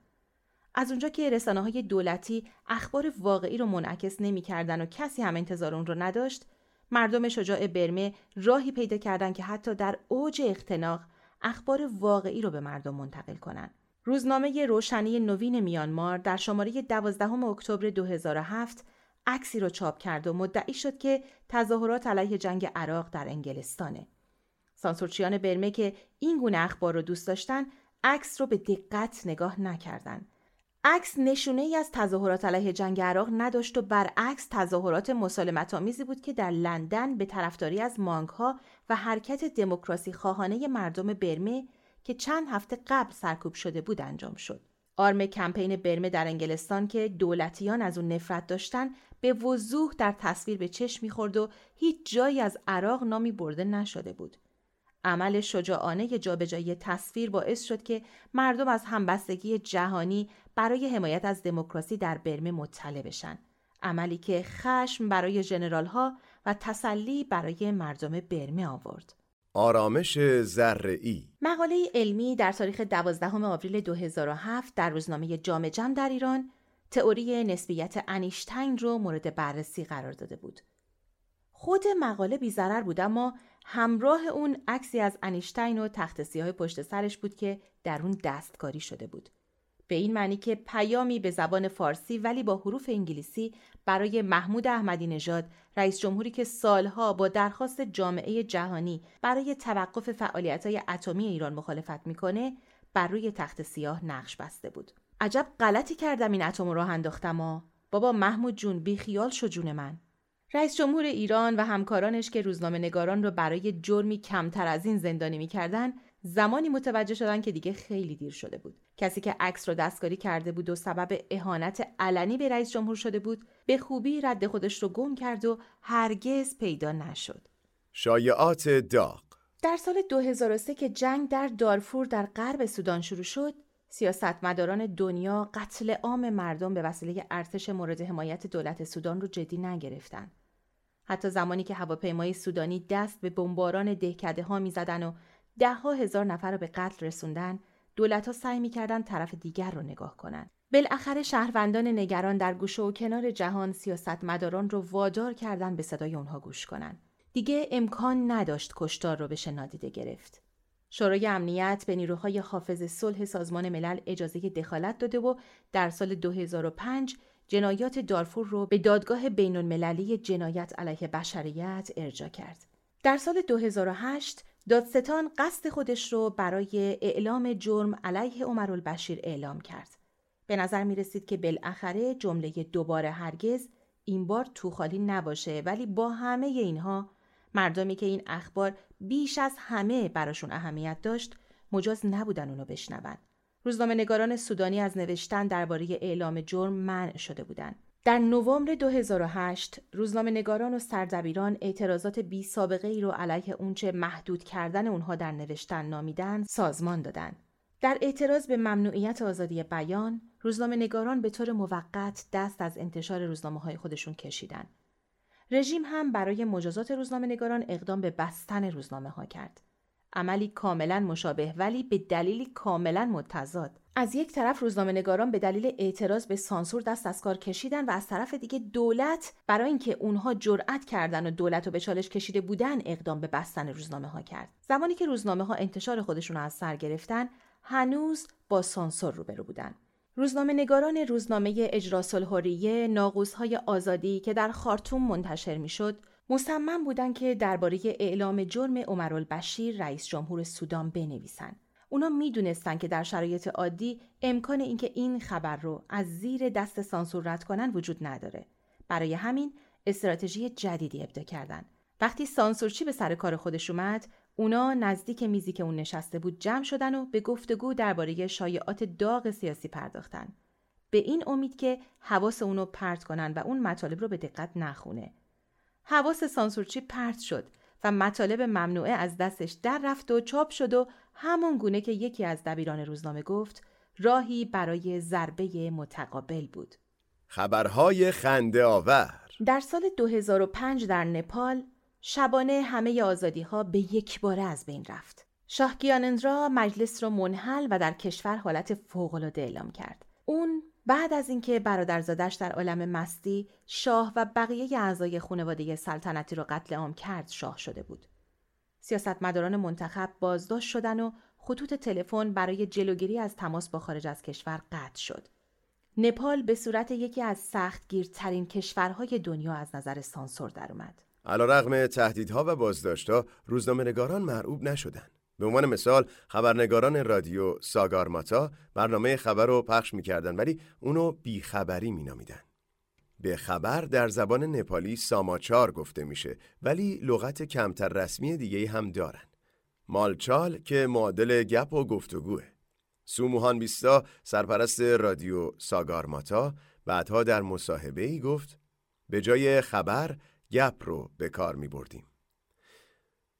از اونجا که رسانه های دولتی اخبار واقعی رو منعکس نمی‌کردن و کسی هم انتظار اون رو نداشت، مردم شجاع برمه راهی پیدا کردند که حتی در اوج اختناق اخبار واقعی رو به مردم منتقل کنند. روزنامه روشنی نوین میانمار در شماره 12 اکتبر 2007 عکسی رو چاپ کرد و مدعی شد که تظاهرات علیه جنگ عراق در انگلستانه. سانسورچیان برمه که این گونه اخبار رو دوست داشتن عکس رو به دقت نگاه نکردند. عکس نشونه ای از تظاهرات علیه جنگ عراق نداشت و برعکس تظاهرات مسالمت آمیزی بود که در لندن به طرفداری از مانگ ها و حرکت دموکراسی خواهانه مردم برمه که چند هفته قبل سرکوب شده بود انجام شد. آرم کمپین برمه در انگلستان که دولتیان از اون نفرت داشتن به وضوح در تصویر به چشم می‌خورد و هیچ جایی از عراق نامی برده نشده بود. عمل شجاعانه جابجایی تصویر باعث شد که مردم از همبستگی جهانی برای حمایت از دموکراسی در برمه مطلع بشن عملی که خشم برای جنرال ها و تسلی برای مردم برمه آورد. آرامش ذره‌ای مقاله علمی در تاریخ 12 آوریل 2007 در روزنامه جامع جمع در ایران تئوری نسبیت انیشتین رو مورد بررسی قرار داده بود. خود مقاله بیزرر بود اما همراه اون عکسی از انیشتین و تخت سیاه پشت سرش بود که در اون دستکاری شده بود. به این معنی که پیامی به زبان فارسی ولی با حروف انگلیسی برای محمود احمدی نژاد رئیس جمهوری که سالها با درخواست جامعه جهانی برای توقف فعالیت‌های اتمی ایران مخالفت می‌کنه بر روی تخت سیاه نقش بسته بود. عجب غلطی کردم این اتم راه انداختم بابا محمود جون بی خیال شو جون من. رئیس جمهور ایران و همکارانش که روزنامه نگاران رو برای جرمی کمتر از این زندانی می‌کردن زمانی متوجه شدن که دیگه خیلی دیر شده بود. کسی که عکس رو دستکاری کرده بود و سبب اهانت علنی به رئیس جمهور شده بود به خوبی رد خودش رو گم کرد و هرگز پیدا نشد. شایعات داغ. در سال 2003 که جنگ در دارفور در غرب سودان شروع شد سیاستمداران دنیا قتل عام مردم به وسیله ارتش مورد حمایت دولت سودان رو جدی نگرفتند حتی زمانی که هواپیمای سودانی دست به بمباران دهکده ها می زدن و ده ها هزار نفر رو به قتل رسوندن دولت ها سعی می‌کردن طرف دیگر رو نگاه کنند. بالاخره شهروندان نگران در گوشه و کنار جهان سیاستمداران رو وادار کردن به صدای اونها گوش کنن. دیگه امکان نداشت کشتار رو بشه نادیده گرفت. شورای امنیت به نیروهای حافظ صلح سازمان ملل اجازه دخالت داده و در سال 2005 جنایات دارفور رو به دادگاه بین المللی جنایت علیه بشریت ارجا کرد. در سال 2008 دادستان قصد خودش رو برای اعلام جرم علیه عمرالبشیر اعلام کرد. به نظر می رسید که بالاخره جمله دوباره هرگز این بار تو خالی نباشه ولی با همه اینها مردمی که این اخبار بیش از همه براشون اهمیت داشت مجاز نبودن اونو بشنون. روزنامه نگاران سودانی از نوشتن درباره اعلام جرم منع شده بودند. در نوامبر 2008 روزنامه نگاران و سردبیران اعتراضات بی سابقه ای رو علیه اونچه محدود کردن اونها در نوشتن نامیدن سازمان دادند. در اعتراض به ممنوعیت آزادی بیان، روزنامه نگاران به طور موقت دست از انتشار روزنامه های خودشون کشیدن. رژیم هم برای مجازات روزنامه نگاران اقدام به بستن روزنامه ها کرد. عملی کاملا مشابه ولی به دلیلی کاملا متضاد. از یک طرف روزنامه نگاران به دلیل اعتراض به سانسور دست از کار کشیدن و از طرف دیگه دولت برای اینکه اونها جرأت کردن و دولت رو به چالش کشیده بودن اقدام به بستن روزنامه ها کرد. زمانی که روزنامه ها انتشار خودشون رو از سر گرفتن هنوز با سانسور روبرو بودن. روزنامه نگاران روزنامه اجراس الحریه ناقوس های آزادی که در خارتوم منتشر می‌شد مصمم بودند که درباره اعلام جرم عمرالبشیر رئیس جمهور سودان بنویسند. اونا می‌دونستن که در شرایط عادی امکان اینکه این خبر رو از زیر دست سانسور رد کنن وجود نداره. برای همین استراتژی جدیدی ابدا کردن. وقتی سانسورچی به سر کار خودش اومد، اونا نزدیک میزی که اون نشسته بود جمع شدن و به گفتگو درباره شایعات داغ سیاسی پرداختن. به این امید که حواس اونو پرت کنن و اون مطالب رو به دقت نخونه. حواس سانسورچی پرت شد و مطالب ممنوعه از دستش در رفت و چاپ شد و همون گونه که یکی از دبیران روزنامه گفت راهی برای ضربه متقابل بود. خبرهای خنده آور در سال 2005 در نپال شبانه همه آزادی ها به یک باره از بین رفت. شاه گیانندرا مجلس را منحل و در کشور حالت فوق‌العاده اعلام کرد. اون بعد از اینکه برادرزادش در عالم مستی شاه و بقیه اعضای خانواده سلطنتی را قتل عام کرد شاه شده بود. سیاستمداران منتخب بازداشت شدن و خطوط تلفن برای جلوگیری از تماس با خارج از کشور قطع شد. نپال به صورت یکی از سختگیرترین کشورهای دنیا از نظر سانسور درآمد. علیرغم تهدیدها و بازداشتها روزنامه‌نگاران مرعوب نشدند. به عنوان مثال خبرنگاران رادیو ساگارماتا برنامه خبر رو پخش می‌کردن ولی اونو بیخبری مینامیدن. به خبر در زبان نپالی ساماچار گفته میشه ولی لغت کمتر رسمی دیگه هم دارن. مالچال که معادل گپ و گفتگوه. سوموهان بیستا سرپرست رادیو ساگارماتا بعدها در مصاحبه ای گفت به جای خبر گپ رو به کار می بردیم.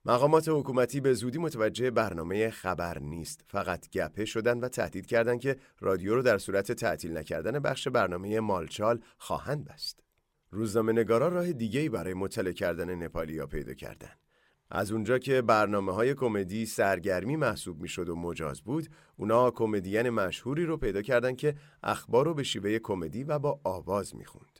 مقامات حکومتی به زودی متوجه برنامه خبر نیست. فقط گپه شدن و تهدید کردند که رادیو رو در صورت تعطیل نکردن بخش برنامه مالچال خواهند بست. روزنامه‌نگارا راه دیگه‌ای برای مطلع کردن نپالیا پیدا کردن. از اونجا که برنامه های کمدی سرگرمی محسوب می‌شد و مجاز بود اونا کمدین مشهوری رو پیدا کردن که اخبار رو به شیوه کمدی و با آواز می‌خوند.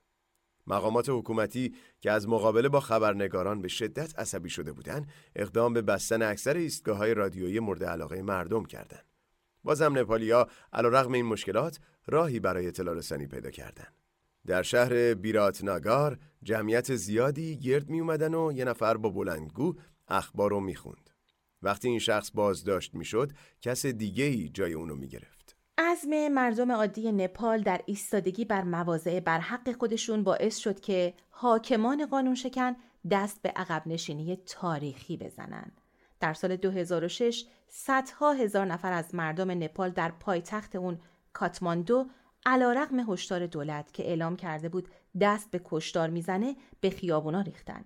مقامات حکومتی که از مقابله با خبرنگاران به شدت عصبی شده بودند اقدام به بستن اکثر ایستگاه های رادیویی مورد علاقه مردم کردند بازم نپالیا علیرغم این مشکلات راهی برای اطلاع رسانی پیدا کردند در شهر بیرات ناگار جمعیت زیادی گرد می اومدن و یه نفر با بلندگو اخبار رو می‌خوند. وقتی این شخص بازداشت می‌شد کس دیگه ای جای اونو می‌گرفت. عزم مردم عادی نپال در ایستادگی بر مواضع بر حق خودشون باعث شد که حاکمان قانون شکن دست به عقب نشینی تاریخی بزنن. در سال 2006 صدها هزار نفر از مردم نپال در پایتخت اون کاتماندو علا رقم هشدار دولت که اعلام کرده بود دست به کشتار می‌زنه به خیابونا ریختن.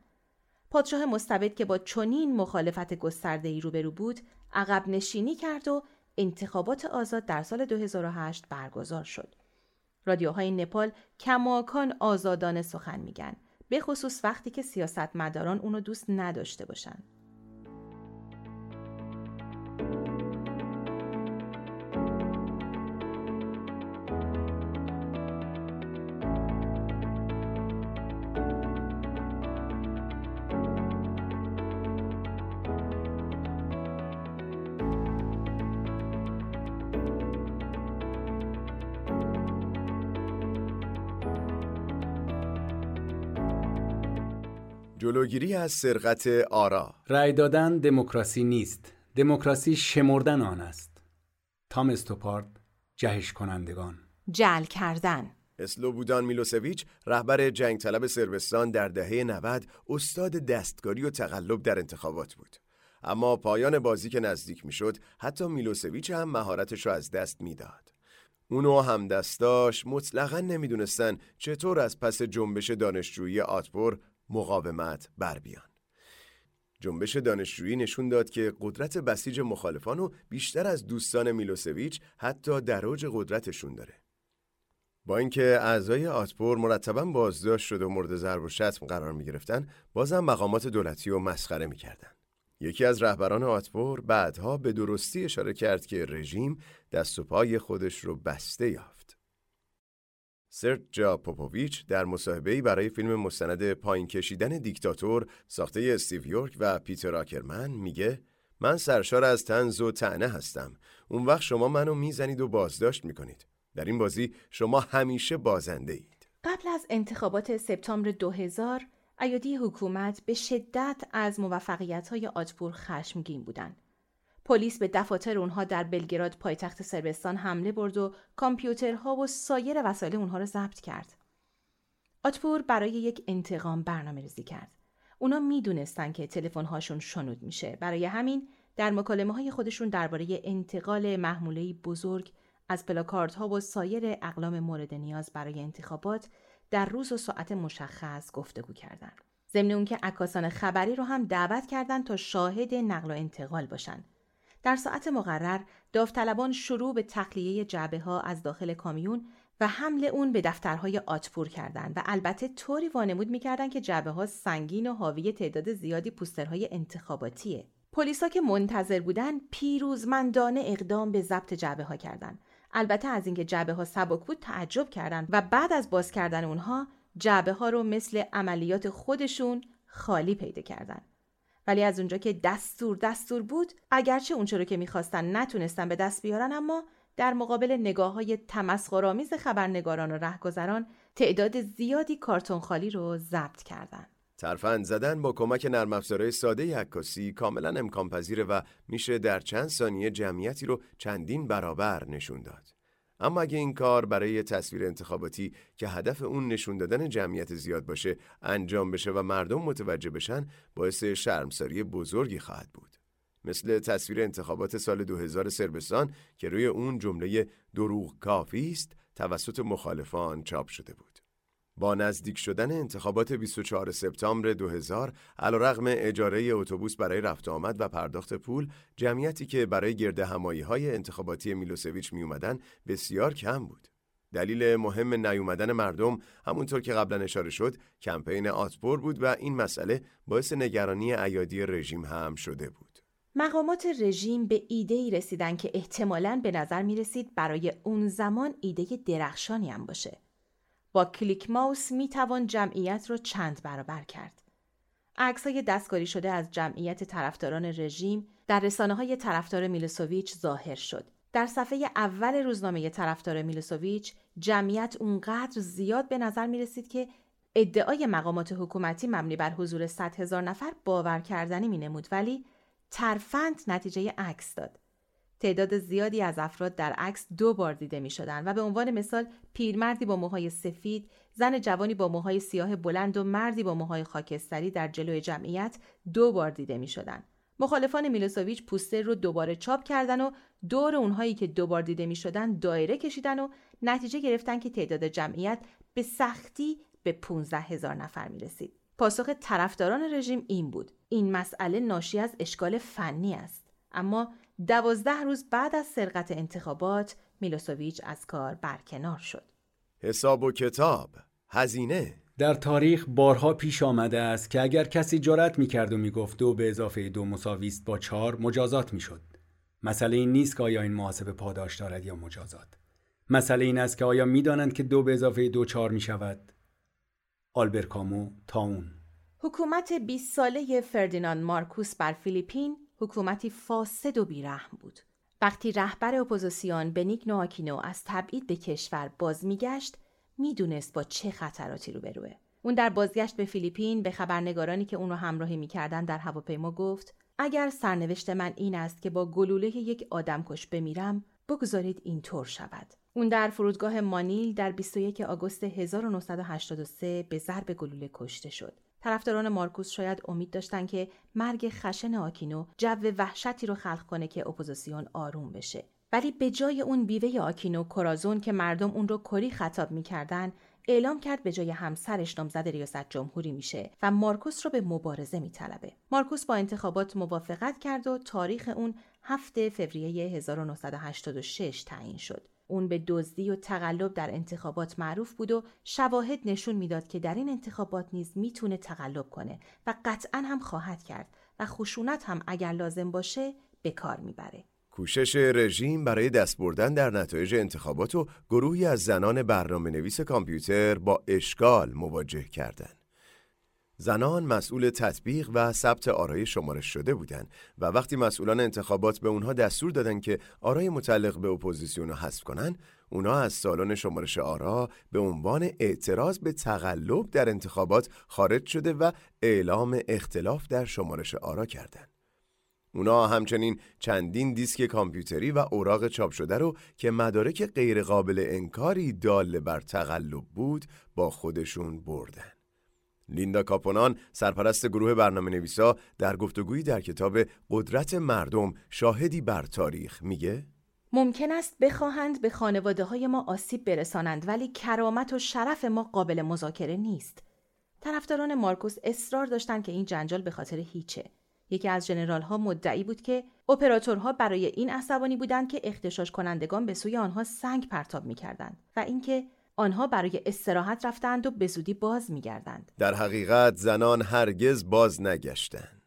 پادشاه مستبد که با چنین مخالفت گسترده ای روبرو بود عقب نشینی کرد و انتخابات آزاد در سال 2008 برگزار شد. رادیوهای نپال کماکان آزادانه سخن میگن به خصوص وقتی که سیاستمداران اونو دوست نداشته باشن. جلوگیری از سرقت آرا. رأی دادن دموکراسی نیست. دموکراسی شمردن آن است. تام استوپارد جهش کنندگان. جل کردن. اسلوبودان میلوسویچ رهبر جنگ طلب سربستان در دهه 90 استاد دستکاری و تقلب در انتخابات بود. اما پایان بازی که نزدیک می‌شد حتی میلوسویچ هم مهارتش رو از دست می‌داد. اونو هم دستاش مطلقا نمی‌دونستن چطور از پس جنبش دانشجویی آتپور مقاومت بر بیان. جنبش دانشجویی نشون داد که قدرت بسیج مخالفان رو بیشتر از دوستان میلوسویچ حتی در اوج قدرتشون داره. با اینکه اعضای آتپور مرتبا بازداشت شده و مورد ضرب و شتم قرار می گرفتن، بازم مقامات دولتی رو مسخره می کردن. یکی از رهبران آتپور بعدها به درستی اشاره کرد که رژیم دست و پای خودش رو بسته یافت. سرجا پوپوویچ در مصاحبه‌ای برای فیلم مستند پایین کشیدن دیکتاتور ساخته استیو یورک و پیتر آکرمن میگه من سرشار از طنز و طعنه هستم. اون وقت شما منو می‌زنید و بازداشت می‌کنید. در این بازی شما همیشه بازنده اید قبل از انتخابات سپتامبر 2000 ایادی حکومت به شدت از موفقیت های آتپور خشمگین بودند. پلیس به دفاتر اونها در بلگراد پایتخت صربستان حمله برد و کامپیوترها و سایر وسایل اونها رو ضبط کرد. آتپور برای یک انتقام برنامه ریزی کرد. اونا می‌دونستن که تلفن هاشون شنود میشه. برای همین در مکالمه های خودشون درباره انتقال محموله بزرگ از پلاکارت ها و سایر اقلام مورد نیاز برای انتخابات در روز و ساعت مشخص گفتگو کردند. ضمن اون که عکاسان خبری رو هم دعوت کردند تا شاهد نقل و انتقال باشند. در ساعت مقرر داوطلبان شروع به تخلیه جعبه ها از داخل کامیون و حمل اون به دفترهای آتپور کردند و البته طوری وانمود می‌کردند که جعبه ها سنگین و حاوی تعداد زیادی پوسترهای انتخاباتیه. پلیسا که منتظر بودن پیروزمندانه اقدام به ضبط جعبه ها کردند. البته از اینکه جعبه ها سبک بود تعجب کردند و بعد از باز کردن اونها جعبه ها رو مثل عملیات خودشون خالی پیدا کردند. ولی از اونجا که دستور دستور بود اگرچه اونچه رو که می‌خواستن نتونستن به دست بیارن اما در مقابل نگاه های تمسخرآمیز خبرنگاران و رهگذران تعداد زیادی کارتون خالی رو ضبط کردن. ترفند زدن با کمک نرم افزارهای ساده عکاسی کاملا امکان پذیره و میشه در چند ثانیه جمعیتی رو چندین برابر نشون داد. اما اگه این کار برای تصویر انتخاباتی که هدف اون نشون دادن جمعیت زیاد باشه انجام بشه و مردم متوجه بشن باعث شرمساری بزرگی خواهد بود. مثل تصویر انتخابات سال 2000 سربستان که روی اون جمله دروغ کافی است توسط مخالفان چاپ شده بود. با نزدیک شدن انتخابات 24 سپتامبر 2000 علیرغم اجاره اتوبوس برای رفت آمد و پرداخت پول جمعیتی که برای گرد همایی های انتخاباتی میلوسویچ می اومدن بسیار کم بود دلیل مهم نیومدن مردم همونطور که قبلا اشاره شد کمپین آتبور بود و این مسئله باعث نگرانی ایادی رژیم هم شده بود. مقامات رژیم به ایده ای رسیدن که احتمالاً به نظر می رسید برای اون زمان ایده درخشانی هم باشه. با کلیک ماوس می توان جمعیت رو چند برابر کرد. عکس های دستکاری شده از جمعیت طرفداران رژیم در رسانه های طرفدار میلوسوویچ ظاهر شد. در صفحه اول روزنامه طرفدار میلوسوویچ جمعیت اونقدر زیاد به نظر می رسید که ادعای مقامات حکومتی مبنی بر حضور 100 هزار نفر باور کردنی می نمود ولی ترفند نتیجه عکس داد. تعداد زیادی از افراد در عکس دو بار دیده می شدن و به عنوان مثال پیرمردی با موهای سفید، زن جوانی با موهای سیاه بلند و مردی با موهای خاکستری در جلوی جمعیت دو بار دیده می شدن. مخالفان میلوسوویچ پوستر رو دوباره چاپ کردن و دور اونهایی که دوبار دیده می شدن دایره کشیدن و نتیجه گرفتن که تعداد جمعیت به سختی به 15 هزار نفر می رسید. پاسخ طرفداران رژیم این بود. این مسئله ناشی از اشکال فنی است. اما دوازده روز بعد از سرقت انتخابات میلوسوویچ از کار برکنار شد. حساب و کتاب هزینه در تاریخ بارها پیش آمده است که اگر کسی جرأت می‌کرد و می‌گفت دو به اضافه دو مساویست با چهار مجازات می‌شد. مسئله این نیست که آیا این محاسبه پاداش دارد یا مجازات. مسئله این است که آیا می‌دانند که دو به اضافه دو چهار می شود؟ آلبر کامو طاعون حکومت 20 ساله فردیناند مارکوس بر فیلیپین حکومتی فاسد و بیرحم بود. وقتی رهبر اپوزیسیون بنیگنو آکینو از تبعید به کشور باز میگشت می‌دونست با چه خطراتی روبروه. اون در بازگشت به فیلیپین به خبرنگارانی که اون رو همراهی می‌کردن در هواپیما گفت اگر سرنوشت من این است که با گلوله یک آدمکش بمیرم بگذارید اینطور شود. اون در فرودگاه مانیل در 21 آگوست 1983 به ضرب گلوله کشته شد. طرفداران مارکوس شاید امید داشتن که مرگ خشن آکینو جو وحشتی رو خلق کنه که اپوزیسیون آروم بشه. ولی به جای اون بیوه آکینو کورازون که مردم اون رو کری خطاب می‌کردن اعلام کرد به جای همسرش نامزد ریاست جمهوری میشه و مارکوس رو به مبارزه میطلبه. مارکوس با انتخابات موافقت کرد و تاریخ اون هفته فوریه 1986 تعیین شد. اون به دزدی و تقلب در انتخابات معروف بود و شواهد نشون می‌داد که در این انتخابات نیز می‌تونه تقلب کنه و قطعا هم خواهد کرد و خشونت هم اگر لازم باشه به کار می‌بره. کوشش رژیم برای دست بردن در نتایج انتخابات رو گروهی از زنان برنامه نویس کامپیوتر با اشکال مواجه کردند. زنان مسئول تطبیق و ثبت آرای شمارش شده بودند و وقتی مسئولان انتخابات به اونها دستور دادن که آرای متعلق به اپوزیسیون رو حذف کنن اونا از سالن شمارش آرا به عنوان اعتراض به تقلب در انتخابات خارج شده و اعلام اختلاف در شمارش آرا کردند. اونا همچنین چندین دیسک کامپیوتری و اوراق چاپ شده رو که مدارک غیرقابل انکاری دال بر تقلب بود با خودشون بردن. لیندا کاپونان سرپرست گروه برنامه نویسا در گفتگویی در کتاب قدرت مردم شاهدی بر تاریخ میگه ممکن است بخواهند به خانواده های ما آسیب برسانند ولی کرامت و شرف ما قابل مذاکره نیست. طرفداران مارکوس اصرار داشتند که این جنجال به خاطر هیچه. یکی از جنرال ها مدعی بود که اپراتورها برای این عصبانی بودند که اختشاش کنندگان به سوی آنها سنگ پرتاب می‌کردند و اینکه آنها برای استراحت رفتند و به زودی باز میگردند. در حقیقت زنان هرگز باز نگشتند.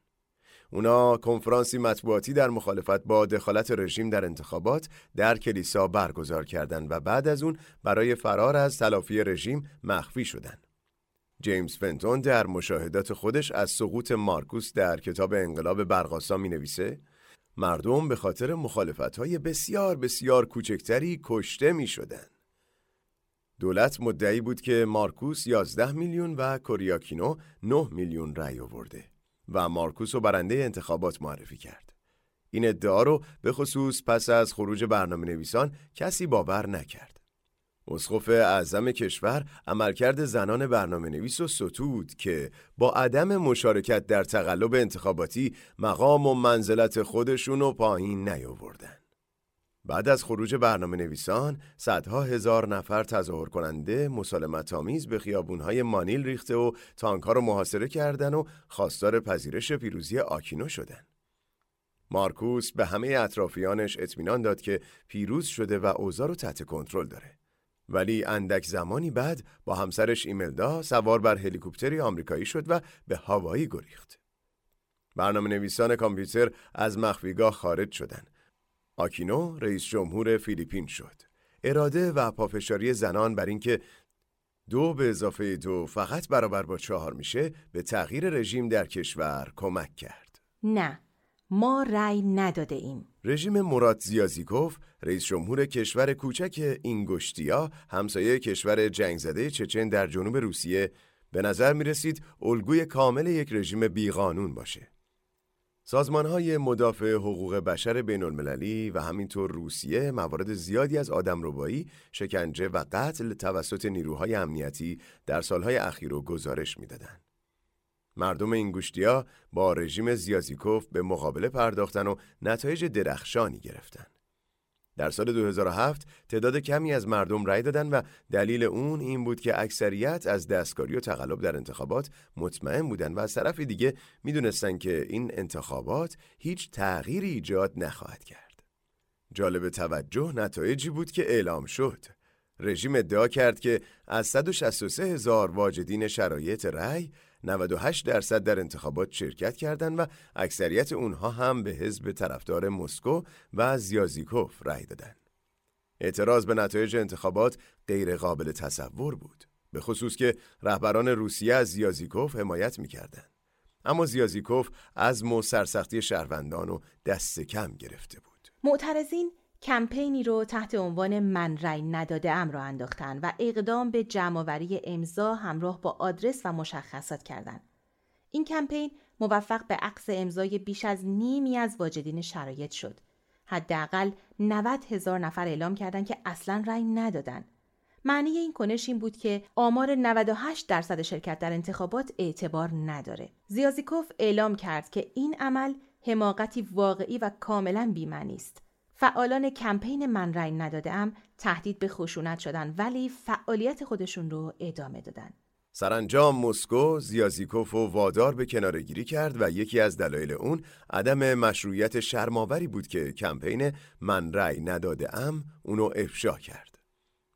اونا کنفرانسی مطبوعاتی در مخالفت با دخالت رژیم در انتخابات در کلیسا برگزار کردند و بعد از اون برای فرار از تلافی رژیم مخفی شدند. جیمز فنتون در مشاهدات خودش از سقوط مارکوس در کتاب انقلاب برقاسا می نویسه مردم به خاطر مخالفت های بسیار بسیار کوچکتری کشته می شدن. دولت مدعی بود که مارکوس 11 میلیون و کوریاکینو 9 میلیون رأی آورده و مارکوس رو برنده انتخابات معرفی کرد. این ادعا رو به خصوص پس از خروج برنامه نویسان کسی باور نکرد. اسقف اعظم کشور عملکرد زنان برنامه نویس و ستود که با عدم مشارکت در تقلب انتخاباتی مقام و منزلت خودشون رو پایین نیاوردن. بعد از خروج برنامه نویسان صدها هزار نفر تظاهر کننده مسالمت آمیز به خیابونهای مانیل ریخته و تانکها رو محاصره کردن و خواستار پذیرش پیروزی آکینو شدن. مارکوس به همه اطرافیانش اطمینان داد که پیروز شده و اوضاع رو تحت کنترل داره. ولی اندک زمانی بعد با همسرش ایملدا سوار بر هلیکوپتری آمریکایی شد و به هوایی گریخت. برنامه نویسان کامپیوتر از مخفیگاه خارج شدند. آکینو رئیس جمهور فیلیپین شد. اراده و پافشاری زنان بر اینکه دو به اضافه دو فقط برابر با چهار میشه به تغییر رژیم در کشور کمک کرد. نه ما رأی نداده ایم. رژیم مراد زیازیکوف رئیس جمهور کشور کوچک اینگوشتیا همسایه کشور جنگ زده چچن در جنوب روسیه به نظر می رسید الگوی کامل یک رژیم بیقانون باشه. سازمان های مدافع حقوق بشر بین المللی و همینطور روسیه موارد زیادی از آدمربایی، شکنجه و قتل توسط نیروهای امنیتی در سالهای اخیر رو گزارش می‌دادند. مردم این گوشتیا با رژیم زیازیکوف به مقابله پرداختن و نتایج درخشانی گرفتن. در سال 2007 تعداد کمی از مردم رأی دادن و دلیل اون این بود که اکثریت از دستکاری و تقلب در انتخابات مطمئن بودن و از طرف دیگه می‌دونستن که این انتخابات هیچ تغییری ایجاد نخواهد کرد. جالب توجه نتایجی بود که اعلام شد. رژیم ادعا کرد که از 163 هزار واجدین شرایط رأی 98 درصد در انتخابات شرکت کردند و اکثریت اونها هم به حزب طرفدار مسکو و زیازیکوف رأی دادند. اعتراض به نتایج انتخابات غیر قابل تصور بود. به خصوص که رهبران روسیه از زیازیکوف حمایت می‌کردند. اما زیازیکوف از و سرسختی شهروندان و دست کم گرفته بود. معترضین کمپینی رو تحت عنوان من رای نداده ام را انداختن و اقدام به جمعآوری امضا همراه با آدرس و مشخصات کردند. این کمپین موفق به عقص امضای بیش از نیمی از واجدین شرایط شد. حداقل 90 هزار نفر اعلام کردند که اصلا رأی ندادن. معنی این کنش این بود که آمار 98 درصد شرکت در انتخابات اعتبار نداره. زیازیکوف اعلام کرد که این عمل حماقتی واقعی و کاملا بیمعنی است. فعالان کمپین من رأی نداده ام تهدید به خشونت شدن ولی فعالیت خودشون رو ادامه دادن. سرانجام مسکو زیازیکوف و وادار به کنارگیری کرد و یکی از دلایل اون عدم مشروعیت شرماوری بود که کمپین من رأی نداده ام اونو افشا کرد.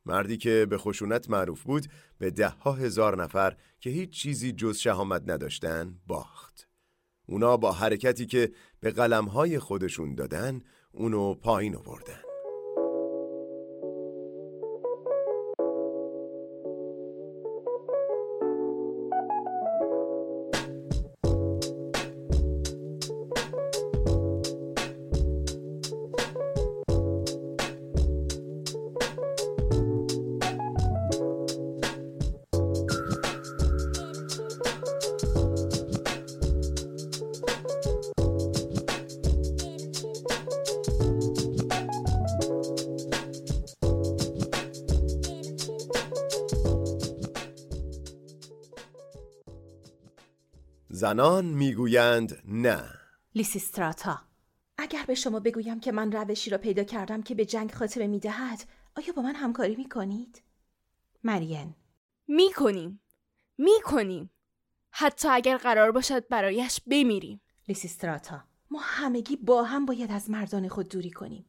مردی که به خشونت معروف بود به ده ها هزار نفر که هیچ چیزی جز شهامت نداشتن باخت. اونا با حرکتی که به قلمهای خودشون دادن اونو پایین آوردن. زنان می‌گویند نه. لیسیستراتا. اگر به شما بگویم که من روشی را پیدا کردم که به جنگ خاتمه می‌دهد آیا با من همکاری می‌کنید؟ مرین می‌کنیم. می‌کنیم. حتی اگر قرار باشد برایش بمیریم. لیسیستراتا. ما همگی با هم باید از مردان خود دوری کنیم.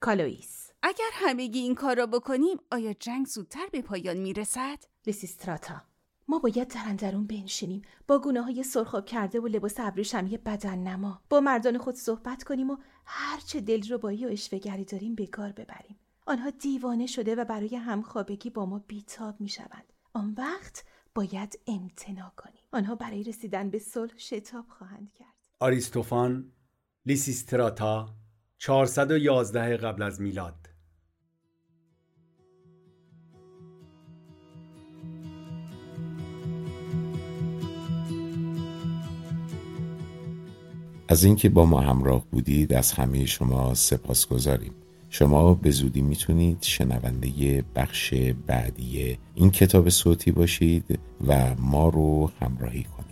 کالوئیس. اگر همگی این کار را بکنیم آیا جنگ زودتر به پایان می‌رسد؟ لیسیستراتا. ما باید در اندرون بنشینیم با گونه های سرخاب کرده و لباس ابریشمی بدن نما با مردان خود صحبت کنیم و هرچه دلربایی و اشوهگری داریم به کار ببریم. آنها دیوانه شده و برای همخوابگی با ما بیتاب می شوند آن وقت باید امتنا کنیم. آنها برای رسیدن به صلح شتاب خواهند کرد. آریستوفان لیسیستراتا 411 قبل از میلاد. از اینکه با ما همراه بودید از همه شما سپاس گذاریم شما به زودی می‌تونید شنونده بخش بعدی این کتاب صوتی باشید و ما رو همراهی کنید.